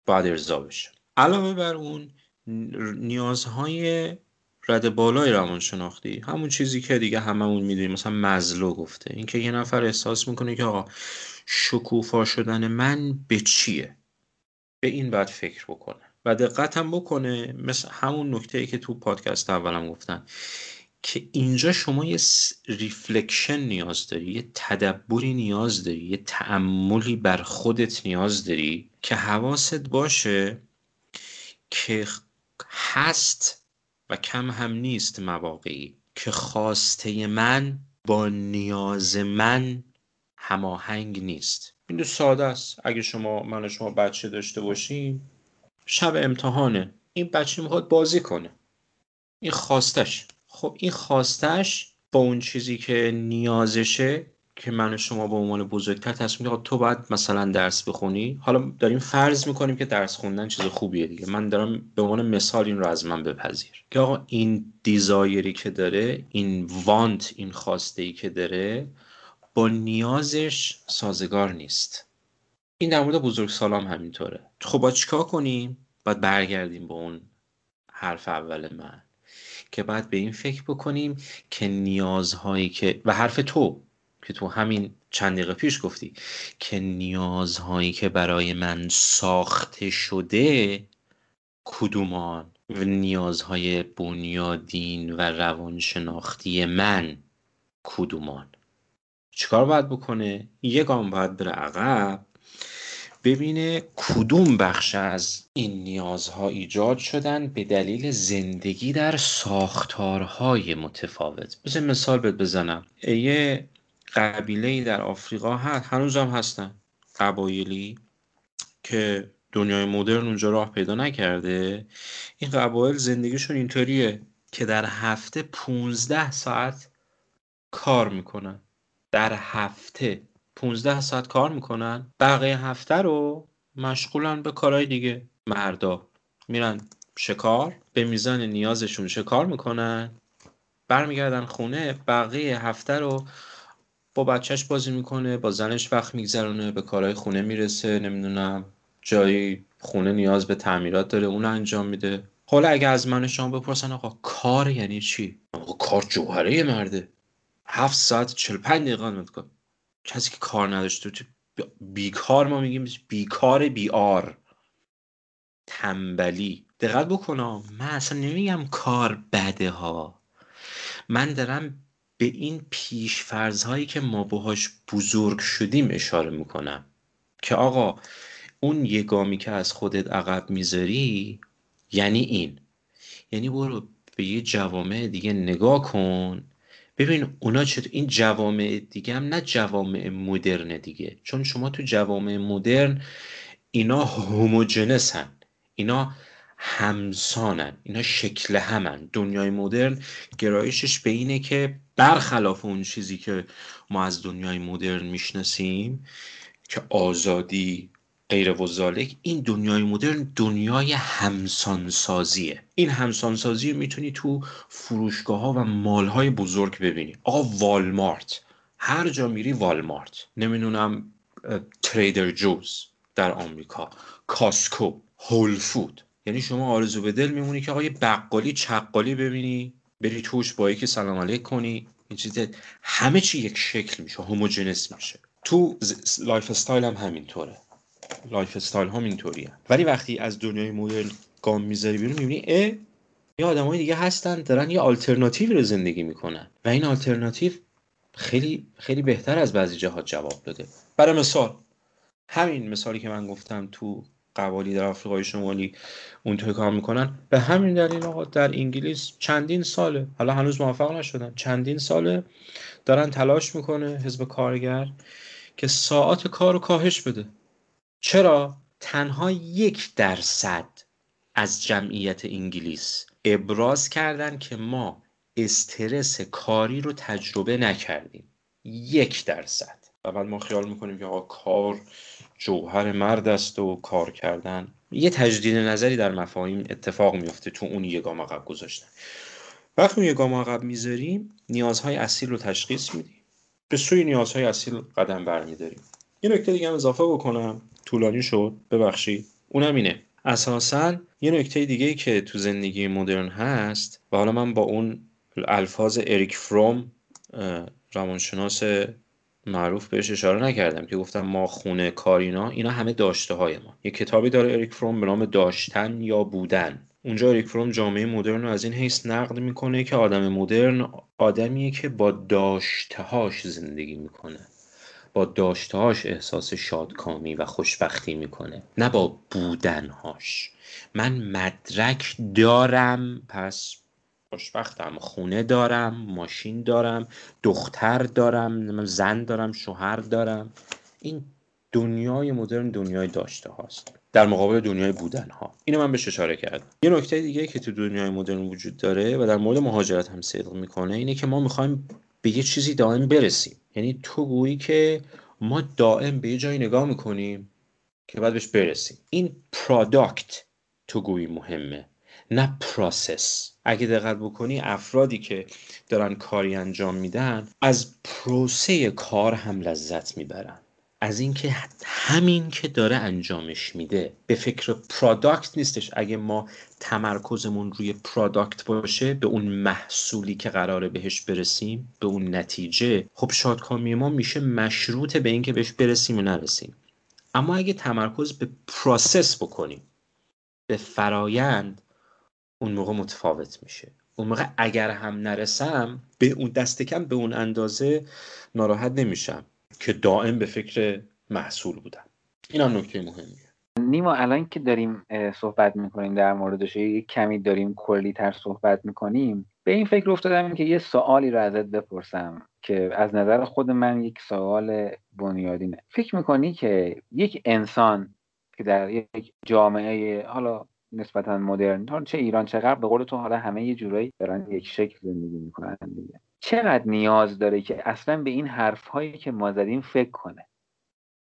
باید ارضا بشه. علاوه بر اون نیازهای رده بالای روانشناختی همون چیزی که دیگه هممون می‌دونیم مثلا مزلو گفته. اینکه یه نفر احساس می‌کنه که آقا شکوفا شدن من به چیه؟ به این باید فکر بکنه و دقت بکنه مثل همون نکته ای که تو پادکست اولم گفتن که اینجا شما یه reflection نیاز داری یه تدبری نیاز داری یه تاملی بر خودت نیاز داری که حواست باشه که هست و کم هم نیست مواقعی که خواسته من با نیاز من هماهنگ نیست. این دو ساده است. اگه شما من و شما بچه داشته باشیم شب امتحانه. این بچه می‌خواد بازی کنه. این خواستش. خب این خواستش با اون چیزی که نیازشه که من و شما به عنوان بزرگتر تصمیم که تو باید مثلا درس بخونی. حالا داریم فرض می‌کنیم که درس خوندن چیز خوبیه دیگه. من دارم به عنوان مثال این رو از من بپذیر. که آقا این دیزایری که داره این وانت این خواسته ای که داره با نیازش سازگار نیست. این در مورد بزرگ سالام همینطوره. خب با چیکار کنیم؟ باید برگردیم به اون حرف اول من. که باید به این فکر بکنیم که نیازهایی که و حرف تو که تو همین چند دقیقه پیش گفتی که نیازهایی که برای من ساخته شده کدومان؟ و نیازهای بنیادین و روانشناختی من کدومان؟ چیکار باید بکنه؟ یه گام باید بره عقب ببینه کدوم بخش از این نیازها ایجاد شدن به دلیل زندگی در ساختارهای متفاوت. مثل مثال بهت بزنم. یه قبیله در آفریقا هست هنوز هم هستن قبایلی که دنیای مدرن اونجا راه پیدا نکرده. این قبایل زندگیشون اینطوریه که در هفته 15 ساعت کار می‌کنن. در هفته 15 ساعت کار می‌کنن بقیه هفته رو مشغولن به کارهای دیگه. مردا میرن شکار به میزان نیازشون شکار می‌کنن برمیگردن خونه بقیه هفته رو با بچهش بازی می‌کنه با زنش وقت میگذرونه به کارهای خونه می‌رسه نمی‌دونم جایی خونه نیاز به تعمیرات داره اون انجام میده. حالا اگه از من شما بپرسن آقا کار یعنی چی؟ آقا کار جوهره مرده. هفت ساعت چل پنج دقیقه کن کسی که کار نداشته بیکار ما میگیم بیکار بیار تنبلی. دقت بکنم من اصلا نمیگم کار بده ها. من دارم به این پیش هایی که ما باهاش بزرگ شدیم اشاره می‌کنم. که آقا اون یه گامی که از خودت عقب می‌ذاری یعنی این. یعنی برو به یه جوامع دیگه نگاه کن. ببین اونا چطور این جوامع دیگه هم نه جوامع مدرن دیگه. چون شما تو جوامع مدرن اینا هوموجنسن اینا همسانن. اینا شکل همن. دنیای مدرن گرایشش به اینه که برخلاف اون چیزی که ما از دنیای مدرن می‌شناسیم که آزادی غیر و این دنیای مدرن دنیای همسانسازیه. این همسانسازی می‌تونی تو فروشگاه ها و مال های بزرگ ببینی. آقا والمارت. هر جا میری والمارت. نمی‌دونم تریدر جوز در آمریکا کاسکو هول فود. یعنی شما آرزو به دل میمونی که آقا یه بقالی چقالی ببینی بری توش با یکی سلام علیک کنی. این چیز همه چی یک شکل میشه هوموجنس میشه. تو lifestyle هم همینطوره. lifestyle هم اینطوریه. ولی وقتی از دنیای مدرن گام می‌ذاری بیرون می‌بینی اه یه آدمای دیگه هستن دارن یه آلترناتیو رو زندگی می‌کنن. و این آلترناتیو خیلی خیلی بهتر از بعضی جهات جواب داده. برای مثال همین مثالی که من گفتم تو قوالی در آفریقای شمالی اونطور کار می‌کنن. به همین دلیل آقا در انگلیس چندین ساله حالا هنوز موفق نشدن چندین ساله دارن تلاش می‌کنه حزب کارگر که ساعات کار رو کاهش بده. چرا تنها یک درصد از جمعیت انگلیس ابراز کردن که ما استرس کاری رو تجربه نکردیم؟ یک درصد. و بعد ما خیال می‌کنیم که آقا کار جوهر مرد است و کار کردن. یه تجدید نظری در مفاهیم اتفاق میفته تو اون یه گام عقب گذاشتن. وقتی اون یه گام عقب می‌ذاریم نیازهای اصیل رو تشخیص میدیم. به سوی نیازهای اصیل قدم برمیداریم. یه نکته دیگه هم اضافه بکنم. طولانی شد. ببخشید. اونم اینه. اساسا یه نکته دیگه که تو زندگی مدرن هست و حالا من با اون الفاظ اریک فروم روانشناس معروف بهش اشاره نکردم که گفتم ما خونه کارینا اینا همه داشته های ما. یه کتابی داره اریک فروم به نام داشتن یا بودن. اونجا اریک فروم جامعه مدرن رو از این حیث نقد می‌کنه که آدم مدرن آدمیه که با داشتهاش زندگی می‌کنه. با داشتهاش احساس شادکامی و خوشبختی می‌کنه نه با بودنهاش. من مدرک دارم پس خوشبختم. خونه دارم ماشین دارم دختر دارم زن دارم شوهر دارم. این دنیای مدرن دنیای داشته هاست در مقابل دنیای بودن ها اینو من بهش اشاره کردم. یه نکته دیگه که تو دنیای مدرن وجود داره و در مورد مهاجرت هم صدق می‌کنه اینه که ما می‌خوایم به یه چیزی دائم برسیم. یعنی تو گویی که ما دائم به یه جایی نگاه می‌کنیم که بعد بهش برسیم. این product تو گویی مهمه نه process اگه دقت بکنی افرادی که دارن کاری انجام میدن از پروسه کار هم لذت می‌برن. از اینکه همین که داره انجامش میده. به فکر product نیستش. اگه ما تمرکزمون روی product باشه به اون محصولی که قراره بهش برسیم به اون نتیجه. خب شادکامی ما میشه مشروط به اینکه بهش برسیم و نرسیم. اما اگه تمرکز به process بکنیم به فرایند اون موقع متفاوت میشه. اون موقع اگر هم نرسم به اون دست کم به اون اندازه ناراحت نمیشم که دائم به فکر محصول بودم. این هم نکته مهمیه. نیما الان که داریم صحبت می‌کنیم در موردش یک کمی داریم کلی تر صحبت می‌کنیم به این فکر افتادم که یه سوالی رو ازت بپرسم که از نظر خود من یک سوال بنیادینه. فکر می‌کنی که یک انسان که در یک جامعه حالا نسبتا مدرن چه ایران چه غرب به قول تو حالا همه یه جورایی دارن یک شکل زندگی می‌کنن دیگه. چقدر نیاز داره که اصلا به این حرف هایی که ما زدیم فکر کنه؟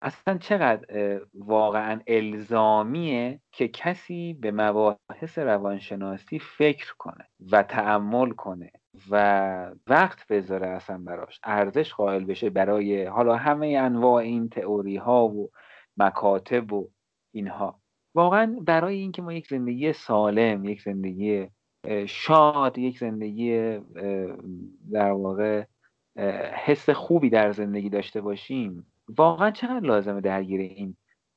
اصلا چقدر واقعا الزامیه که کسی به مباحث روانشناسی فکر کنه و تعمل کنه و وقت بذاره اصلا براش ارزش قائل بشه برای حالا همه انواع این تئوری ها و مکاتب و اینها. واقعا برای اینکه ما یک زندگی سالم یک زندگی شاد یک زندگی در واقع حس خوبی در زندگی داشته باشیم واقعا چقدر لازمه درگیر این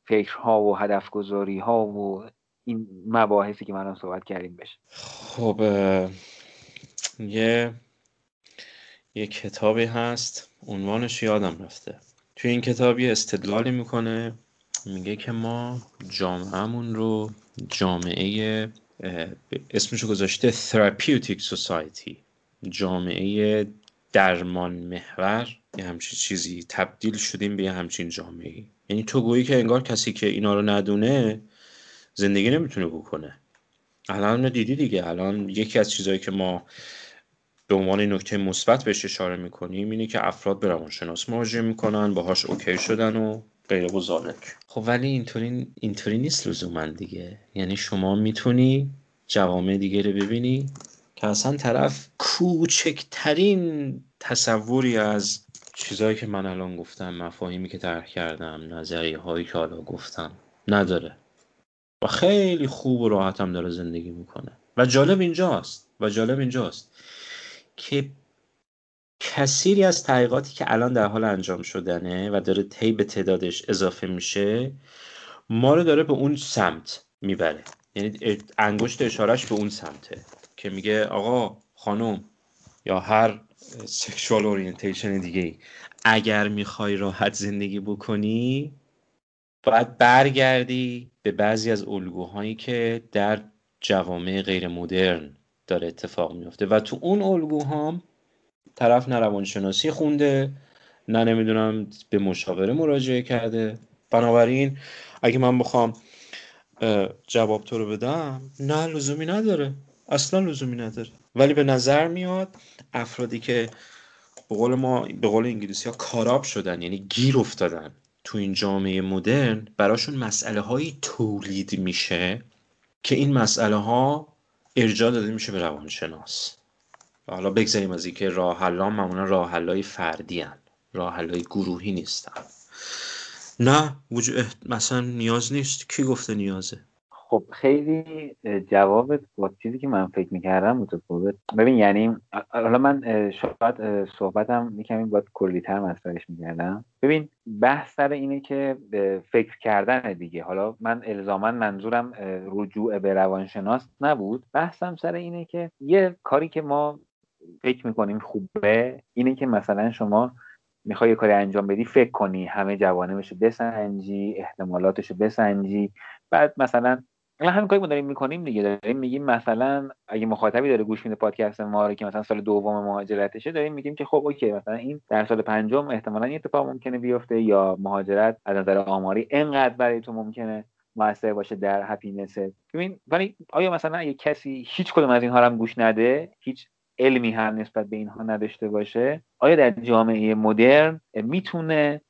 فکرها و هدف گذاری ها و این مباحثی که من صحبت کردیم بشه؟ خب یه یه کتابی هست عنوانش یادم رفته. توی این کتابی استدلالی می‌کنه میگه که ما جامعهمون رو جامعه اسمشو گذاشته Therapeutic Society جامعه درمان محور یه همچین چیزی تبدیل شدیم به یه همچین جامعه یعنی تو گویی که انگار کسی که اینا رو ندونه زندگی نمی‌تونه بکنه. الان دیدی دیگه. الان یکی از چیزهایی که ما به عنوان نکته مثبت بهش اشاره می‌کنیم اینه که افراد به روانشناس مراجعه می‌کنن باهاش اوکی شدن و غیر بزرگ خب ولی اینطوری اینطوری نیست لزوما دیگه. یعنی شما می‌تونی جوامع دیگه رو ببینی که اصلا طرف کوچکترین تصوری از چیزهایی که من الان گفتم مفاهیمی که درک کردم نظریه هایی که حالا گفتم نداره. و خیلی خوب و راحت هم داره زندگی می‌کنه. و جالب اینجاست. و جالب اینجاست که کثیری از تحقیقاتی که الان در حال انجام شدنه و داره طی به تعدادش اضافه میشه ما رو داره به اون سمت می‌بره. یعنی انگشت اشارش به اون سمته. که میگه آقا خانم یا هر سکشوال اورینتیشن دیگه ای اگر می‌خوای راحت زندگی بکنی باید برگردی به بعضی از الگوهایی که در جوامع غیر مدرن داره اتفاق میفته و تو اون الگوها طرف نه روانشناسی خونده نه نمی‌دونم به مشاوره مراجعه کرده. بنابراین اگه من بخوام جواب تو رو بدم نه لزومی نداره. اصلا لزومی نداره. ولی به نظر میاد افرادی که به قول ما به قول انگلیسی ها کاراب شدن یعنی گیر افتادن تو این جامعه مدرن براشون مسئله هایی تولید میشه که این مسئله ها ارجاع داده میشه به روانشناس. حالا بگذاریم از اینکه راه حلان معمولا راه حلای فردی هن. راه حلای گروهی نیستن. نه وجود مثلا نیاز نیست. کی گفته نیازه؟ خب خیلی جوابت با چیزی که من فکر می‌کردم متفاوت ببین یعنی حالا من شاید صحبتم کمی باید کلیتر مطرحش می‌کردم. ببین بحث سر اینه که فکر کردن دیگه. حالا من الزاما منظورم رجوع به روانشناس نبود. بحثم سر اینه که یه کاری که ما فکر می‌کنیم خوبه اینه که مثلا شما می‌خوای یه کاری انجام بدی فکر کنی همه جوانبشو بسنجی احتمالاتشو بسنجی. بعد مثلا همین کاری ما داریم می‌کنیم دیگه. داریم میگیم مثلا اگه مخاطبی داره گوش میده پادکست ما رو که مثلا سال دوم مهاجرتشه داریم میگیم که خب اوکی مثلا این در سال پنجم احتمالا این اتفاق ممکنه بیفته یا مهاجرت از نظر آماری انقدر برای تو ممکنه موثر باشه در هپینس ببین ولی آیا مثلا اگه کسی هیچ کدوم از اینها رو هم گوش نده هیچ علمی هم نسبت به اینها نداشته باشه آیا در جامعه مدرن می‌تونه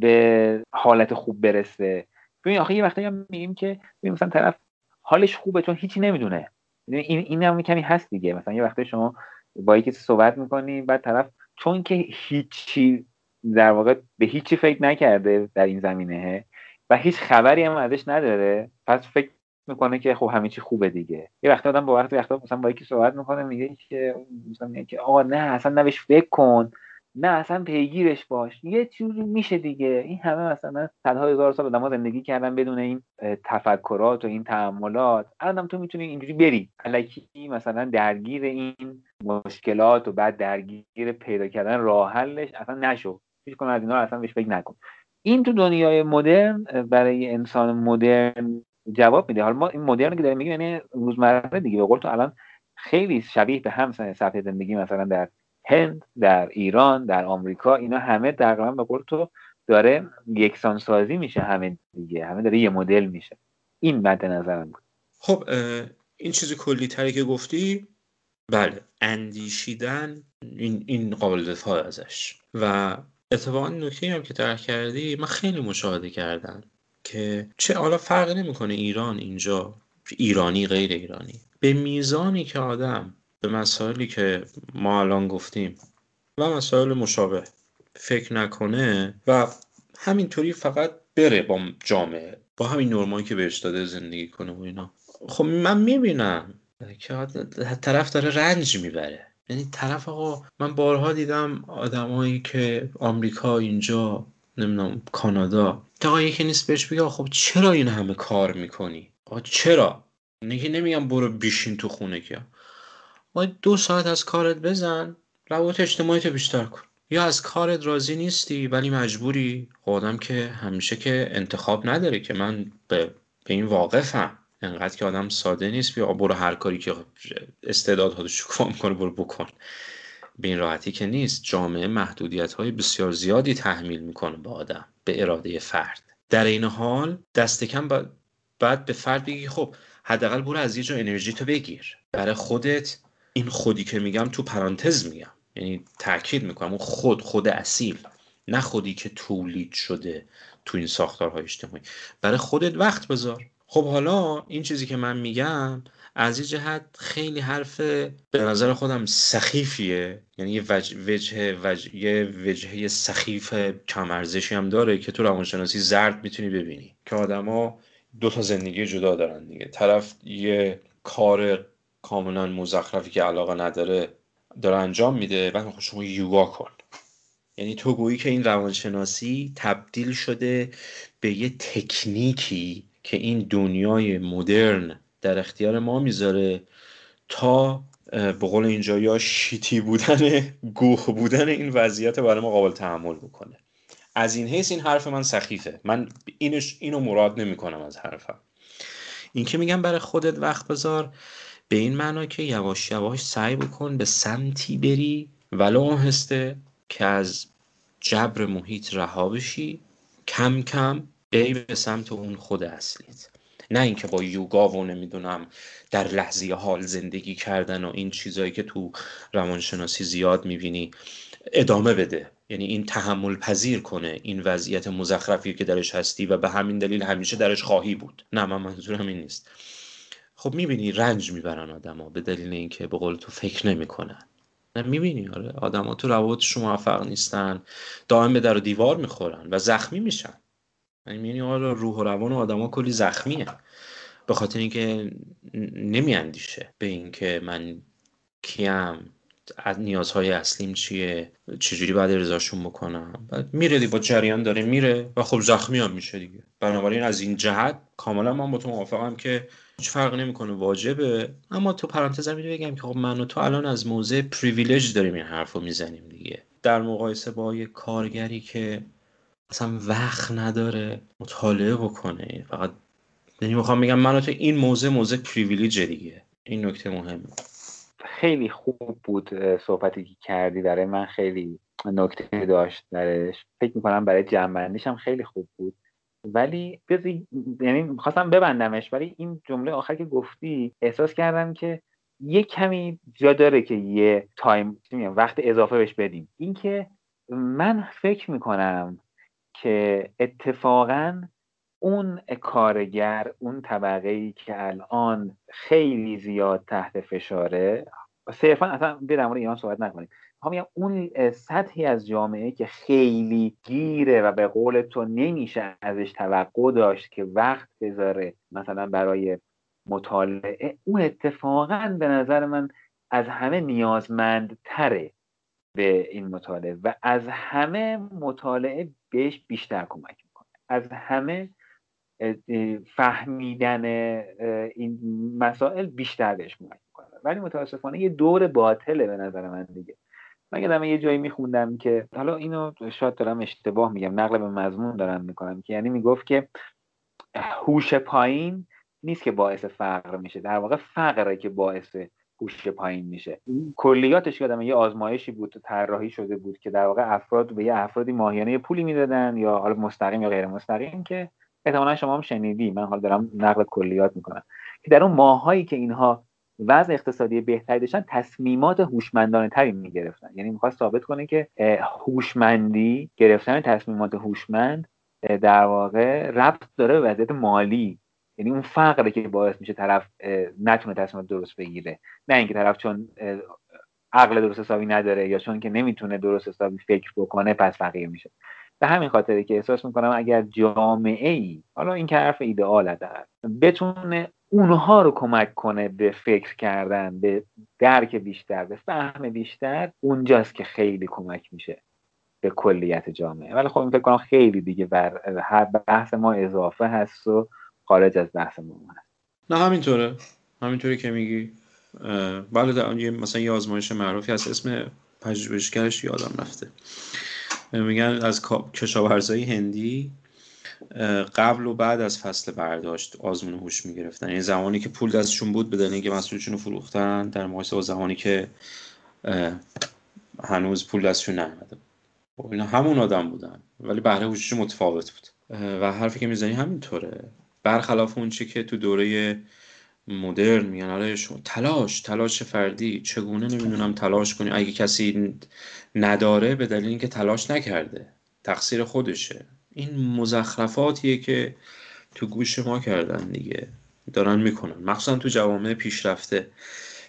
به حالت خوب برسه؟ ببین آخه یه وقتی هم میگیم که مثلا طرف حالش خوبه چون هیچی نمی‌دونه. این این هم کمی هست دیگه. مثلا یه وقتی شما با یکی صحبت می‌کنی بعد طرف چون که هیچی در واقع به هیچی فکر نکرده در این زمینه و هیچ خبری هم ازش نداره پس فکر می‌کنه که خب همه چی خوبه دیگه. یه وقتی آدم با وقتی وقتا مثلا با یکی صحبت می‌کنه میگه که مثلا میگه که آقا نه اصلا نبش فکر کن. نه اصلا پیگیرش باش. یه چیزی میشه دیگه. این همه مثلا صدها هزار سال آدم‌ها زندگی کردن بدون این تفکرات و این تعاملات الان تو می‌تونی اینجوری بری. الکی مثلا درگیر این مشکلات و بعد درگیر پیدا کردن راه حلش اصلا نشو. هیچ کن از اینا اصلا بهش فکر نکن. این تو دنیای مدرن برای انسان مدرن جواب میده. حالا ما این مدرن که داریم میگیم یعنی روزمره دیگه. به قول تو الان خیلی شبیه به هم صفحه زندگی مثلا در هند در ایران در آمریکا اینا همه تقریبا به قول تو داره یکسان سازی میشه همه دیگه. همه داره یه مدل میشه. این مد نظرم بود. خب این چیز کلی تری که گفتی بله اندیشیدن این, این قابل دفاع ازش. و اتفاقا نکته هم که طرح کردی من خیلی مشاهده کردم که چه حالا فرق نمی‌کنه ایران اینجا ایرانی غیر ایرانی. به میزانی که آدم به مسائلی که ما الان گفتیم و مسائل مشابه فکر نکنه و همینطوری فقط بره با جامعه با همین نرمایی که بهش داده زندگی کنه و اینا. خب من می‌بینم که طرف داره رنج می‌بره. یعنی طرف آقا من بارها دیدم آدمایی که آمریکا اینجا نمی‌دونم کانادا تا یکی نیست بهش بگه خب چرا این همه کار می‌کنی؟ آقا چرا؟ نگه نمیگم برو بیشین تو خونه که. باید دو ساعت از کارت بزن روابط اجتماعیت بیشتر کن. یا از کارت راضی نیستی ولی مجبوری. خب آدم که همیشه که انتخاب نداره که من به, به این واقفم. انقدر که آدم ساده نیست بیا برو هر کاری که استعداد شکوفا می‌کنه برو بکن. به این راحتی که نیست. جامعه محدودیت های بسیار زیادی تحمیل می‌کنه به آدم به اراده فرد. در این حال دست کم بعد به فرد بگی خب حداقل برو از یه جا انرژی تو بگیر. برای خودت این خودی که میگم تو پرانتز میگم. یعنی تاکید می‌کنم اون خود خود اصیل. نه خودی که تولید شده تو این ساختارهای اجتماعی. برای خودت وقت بذار. خب حالا این چیزی که من میگم از این جهت خیلی حرف به نظر خودم سخیفیه. یعنی یه وجه, وجه, یه وجهه سخیف کمارزشی هم داره که تو روانشناسی زرد می‌تونی ببینی. که آدما دو تا زندگی جدا دارن دیگه. طرف یه کار کاملا مزخرفی که علاقه نداره داره انجام میده. خب شما یوگا کن. یعنی تو گویی که این روانشناسی تبدیل شده به یه تکنیکی که این دنیای مدرن در اختیار ما می‌ذاره تا به قول اینجا یا شیتی بودن گوه بودن این وضعیت برای ما قابل تحمل بکنه. از این حیث این حرف من سخیفه. من اینش اینو مراد نمی کنم از حرفم. این که میگم برای خودت وقت بذار. به این معنا که یواش یواش سعی بکن به سمتی بری ولو آهسته که از جبر محیط رها بشی کم کم بری به سمت اون خود اصلیت. نه اینکه با یوگا و نمی‌دونم در لحظه حال زندگی کردن و این چیزایی که تو روانشناسی زیاد می‌بینی ادامه بده. یعنی این تحمل پذیر کنه این وضعیت مزخرفی که درش هستی و به همین دلیل همیشه درش خواهی بود. نه من منظورم این نیست. خب می‌بینی رنج می‌برن آدما به دلیل اینکه به قول تو فکر نمی‌کنن. نه می‌بینی آره. آدما تو روابطشون موفق نیستن دائم به در و دیوار می‌خورن و زخمی میشن. یعنی آره روح و روان آدما کلی زخمیه. به خاطر اینکه نمیاندیشه به اینکه من کیم از نیازهای اصلیم چیه چجوری باید رضاشون بکنم. میره دی با جریان داره میره و خب زخمی هم میشه دیگه. بنابراین از این جهت کاملا من با تو موافقم که هیچ فرق نمی‌کنه واجبه. اما تو پرانتز هم بگم که خب من و تو الان از موضع پریویلژ داریم این حرف رو می‌زنیم دیگه. در مقایسه با یه کارگری که اصلا وقت نداره مطالعه بکنه فقط یعنی می‌خوام بگم من تو این موضع موضع privilege دیگه. این نکته مهمه. خیلی خوب بود صحبتی که کردی برای من خیلی نکته داشت درش. فکر می‌کنم برای جمع‌بندیش هم خیلی خوب بود. ولی یعنی خواستم ببندمش ولی این جمله آخر که گفتی احساس کردم که یه کمی جا داره که یه time وقت اضافه بهش بدیم. اینکه من فکر می‌کنم که اتفاقا اون کارگر اون طبقه ای که الان خیلی زیاد تحت فشاره صرفا اصلا به در ایران صحبت نکنیم. میگم اون سطحی از جامعه که خیلی گیره و به قول تو نمیشه ازش توقع داشت که وقت بذاره مثلا برای مطالعه اون اتفاقا به نظر من از همه نیازمندتره به این مطالعه و از همه مطالعه بهش بیشتر کمک می‌کنه. از همه فهمیدن این مسائل بیشتر بهش کمک می‌کنه. ولی متاسفانه یه دور باطله به نظر من دیگه. من یادم یه جایی میخوندم که حالا اینو شاید دارم اشتباه میگم نقل به مضمون دارم می‌کنم که یعنی می‌گفت که هوش پایین نیست که باعث فقر میشه در واقع فقره که باعث هوش پایین میشه. کلیاتش یادم یه آزمایشی بود طراحی شده بود که در واقع افراد به یه افرادی ماهیانه پولی می‌دادن یا حالا مستقیم یا غیر مستقیم که احتمالا شما هم شنیدی. من حالا دارم نقل کلیات می‌کنم. که در اون ماهایی که اینها وضع اقتصادی بهتری داشتن تصمیمات هوشمندانه تری می‌گرفتن. یعنی می‌خواست ثابت کنه که هوشمندی گرفتن تصمیمات هوشمند در واقع ربط داره به وضعیت مالی. یعنی اون فقره که باعث میشه طرف نتونه تصمیمات درست بگیره. نه اینکه طرف چون عقل درست حسابی نداره یا چون که نمی‌تونه درست حسابی فکر بکنه پس فقیر میشه. به همین خاطره که احساس می‌کنم اگر جامعه ای حالا این که حرف ایدئال بتونه اونها رو کمک کنه به فکر کردن به درک بیشتر به فهم بیشتر اونجاست که خیلی کمک میشه به کلیت جامعه. ولی خب فکر کنم خیلی دیگه بر هر بحث ما اضافه هست و خارج از بحث ما هست. نه همینطوره. همینطوری که میگی. بله مثلا یه آزمایش معروفی هست. اسم پژوهشگرش یادم رفته. میگن از کشاورزای هندی قبل و بعد از فصل برداشت آزمون هوش می‌گرفتن. یعنی زمانی که پول دستشون بود بدن اینکه مسئولشون رو فروختن در مقایسه با زمانی که هنوز پول دستشون نیومده خب اینا همون آدم بودن ولی بهره هوششون متفاوت بود. و حرفی که می‌زنی همینطوره. برخلاف اون چی که تو دوره مدرن میگن آره تلاش تلاش فردی. چگونه نمی‌دونم تلاش کنی؟ اگه کسی نداره به دلیل اینکه تلاش نکرده تقصیر خودشه. این مزخرفاتیه که تو گوش ما کردن دیگه. دارن می‌کنن. مخصوصا تو جوامع پیشرفته.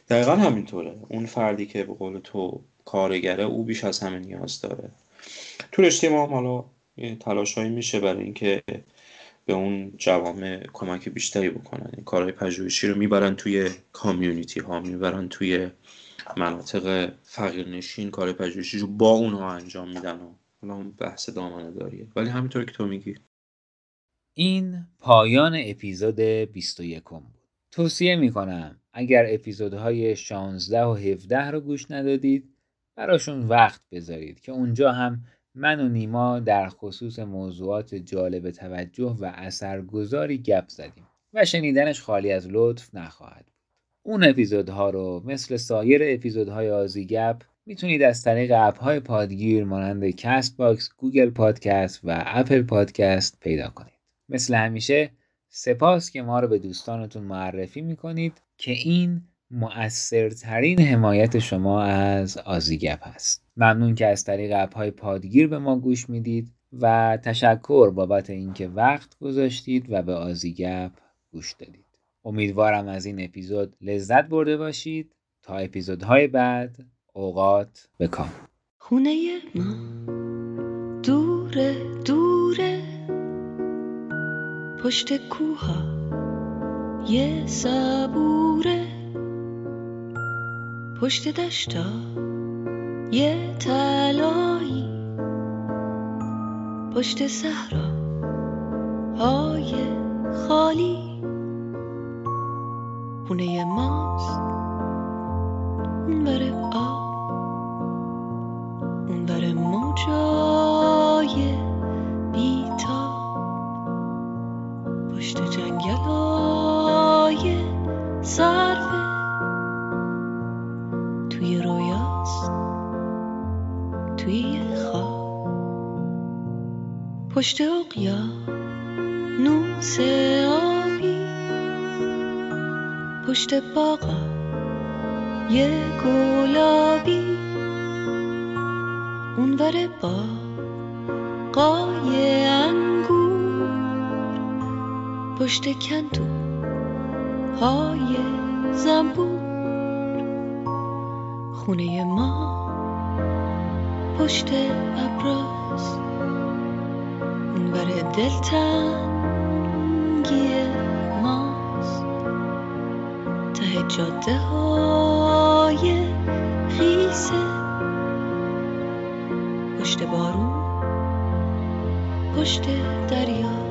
دقیقا همینطوره. اون فردی که به قول تو کارگره او بیش از همه نیاز داره. تو رشته ما حالا تلاشهایی میشه برای اینکه به اون جوامع کمک بیشتری بکنن. این کارهای پژوهشی رو می‌برن توی کامیونیتی ها می‌برن توی مناطق فقیرنشین. کار پژوهشی رو با اونها انجام میدن و حالا بحث دامنه داریه ولی همینطور که تو میگی. این پایان اپیزود 21 بود. توصیه می‌کنم اگر اپیزودهای 16 و 17 رو گوش ندادید براشون وقت بذارید که اونجا هم من و نیما در خصوص موضوعات جالب توجه و اثرگذاری گپ زدیم و شنیدنش خالی از لطف نخواهد بود. اون اپیزودها رو مثل سایر اپیزودهای آزی گپ می‌تونید از طریق app های پادگیر مانند Castbox، Google Podcast و Apple Podcast پیدا کنید. مثل همیشه سپاس که ما رو به دوستانتون معرفی می‌کنید که این مؤثرترین حمایت شما از آزیگپ هست. ممنون که از طریق اپهای پادگیر به ما گوش می‌دید و تشکر بابت اینکه وقت گذاشتید و به آزیگپ گوش دادید. امیدوارم از این اپیزود لذت برده باشید. تا اپیزودهای بعد اوقات بکام خونه ما. دوره دوره پشت کوها. یه صبوره. پشت دشتا. یه تلایی پشت صحرا. های خالی. خونه ماست. اون بره آب. بره موجای بیتا پشت جنگل های صرفه توی رویاست. توی خواب. پشت اقیا نوس آبی. پشت باغا یه گلابی. اونور با قای انگور پشت کندو های زنبور. خونه ما پشت ابراز اونور دلتنگی ماست. ته جاده های خیسه. بارون پشت دریا.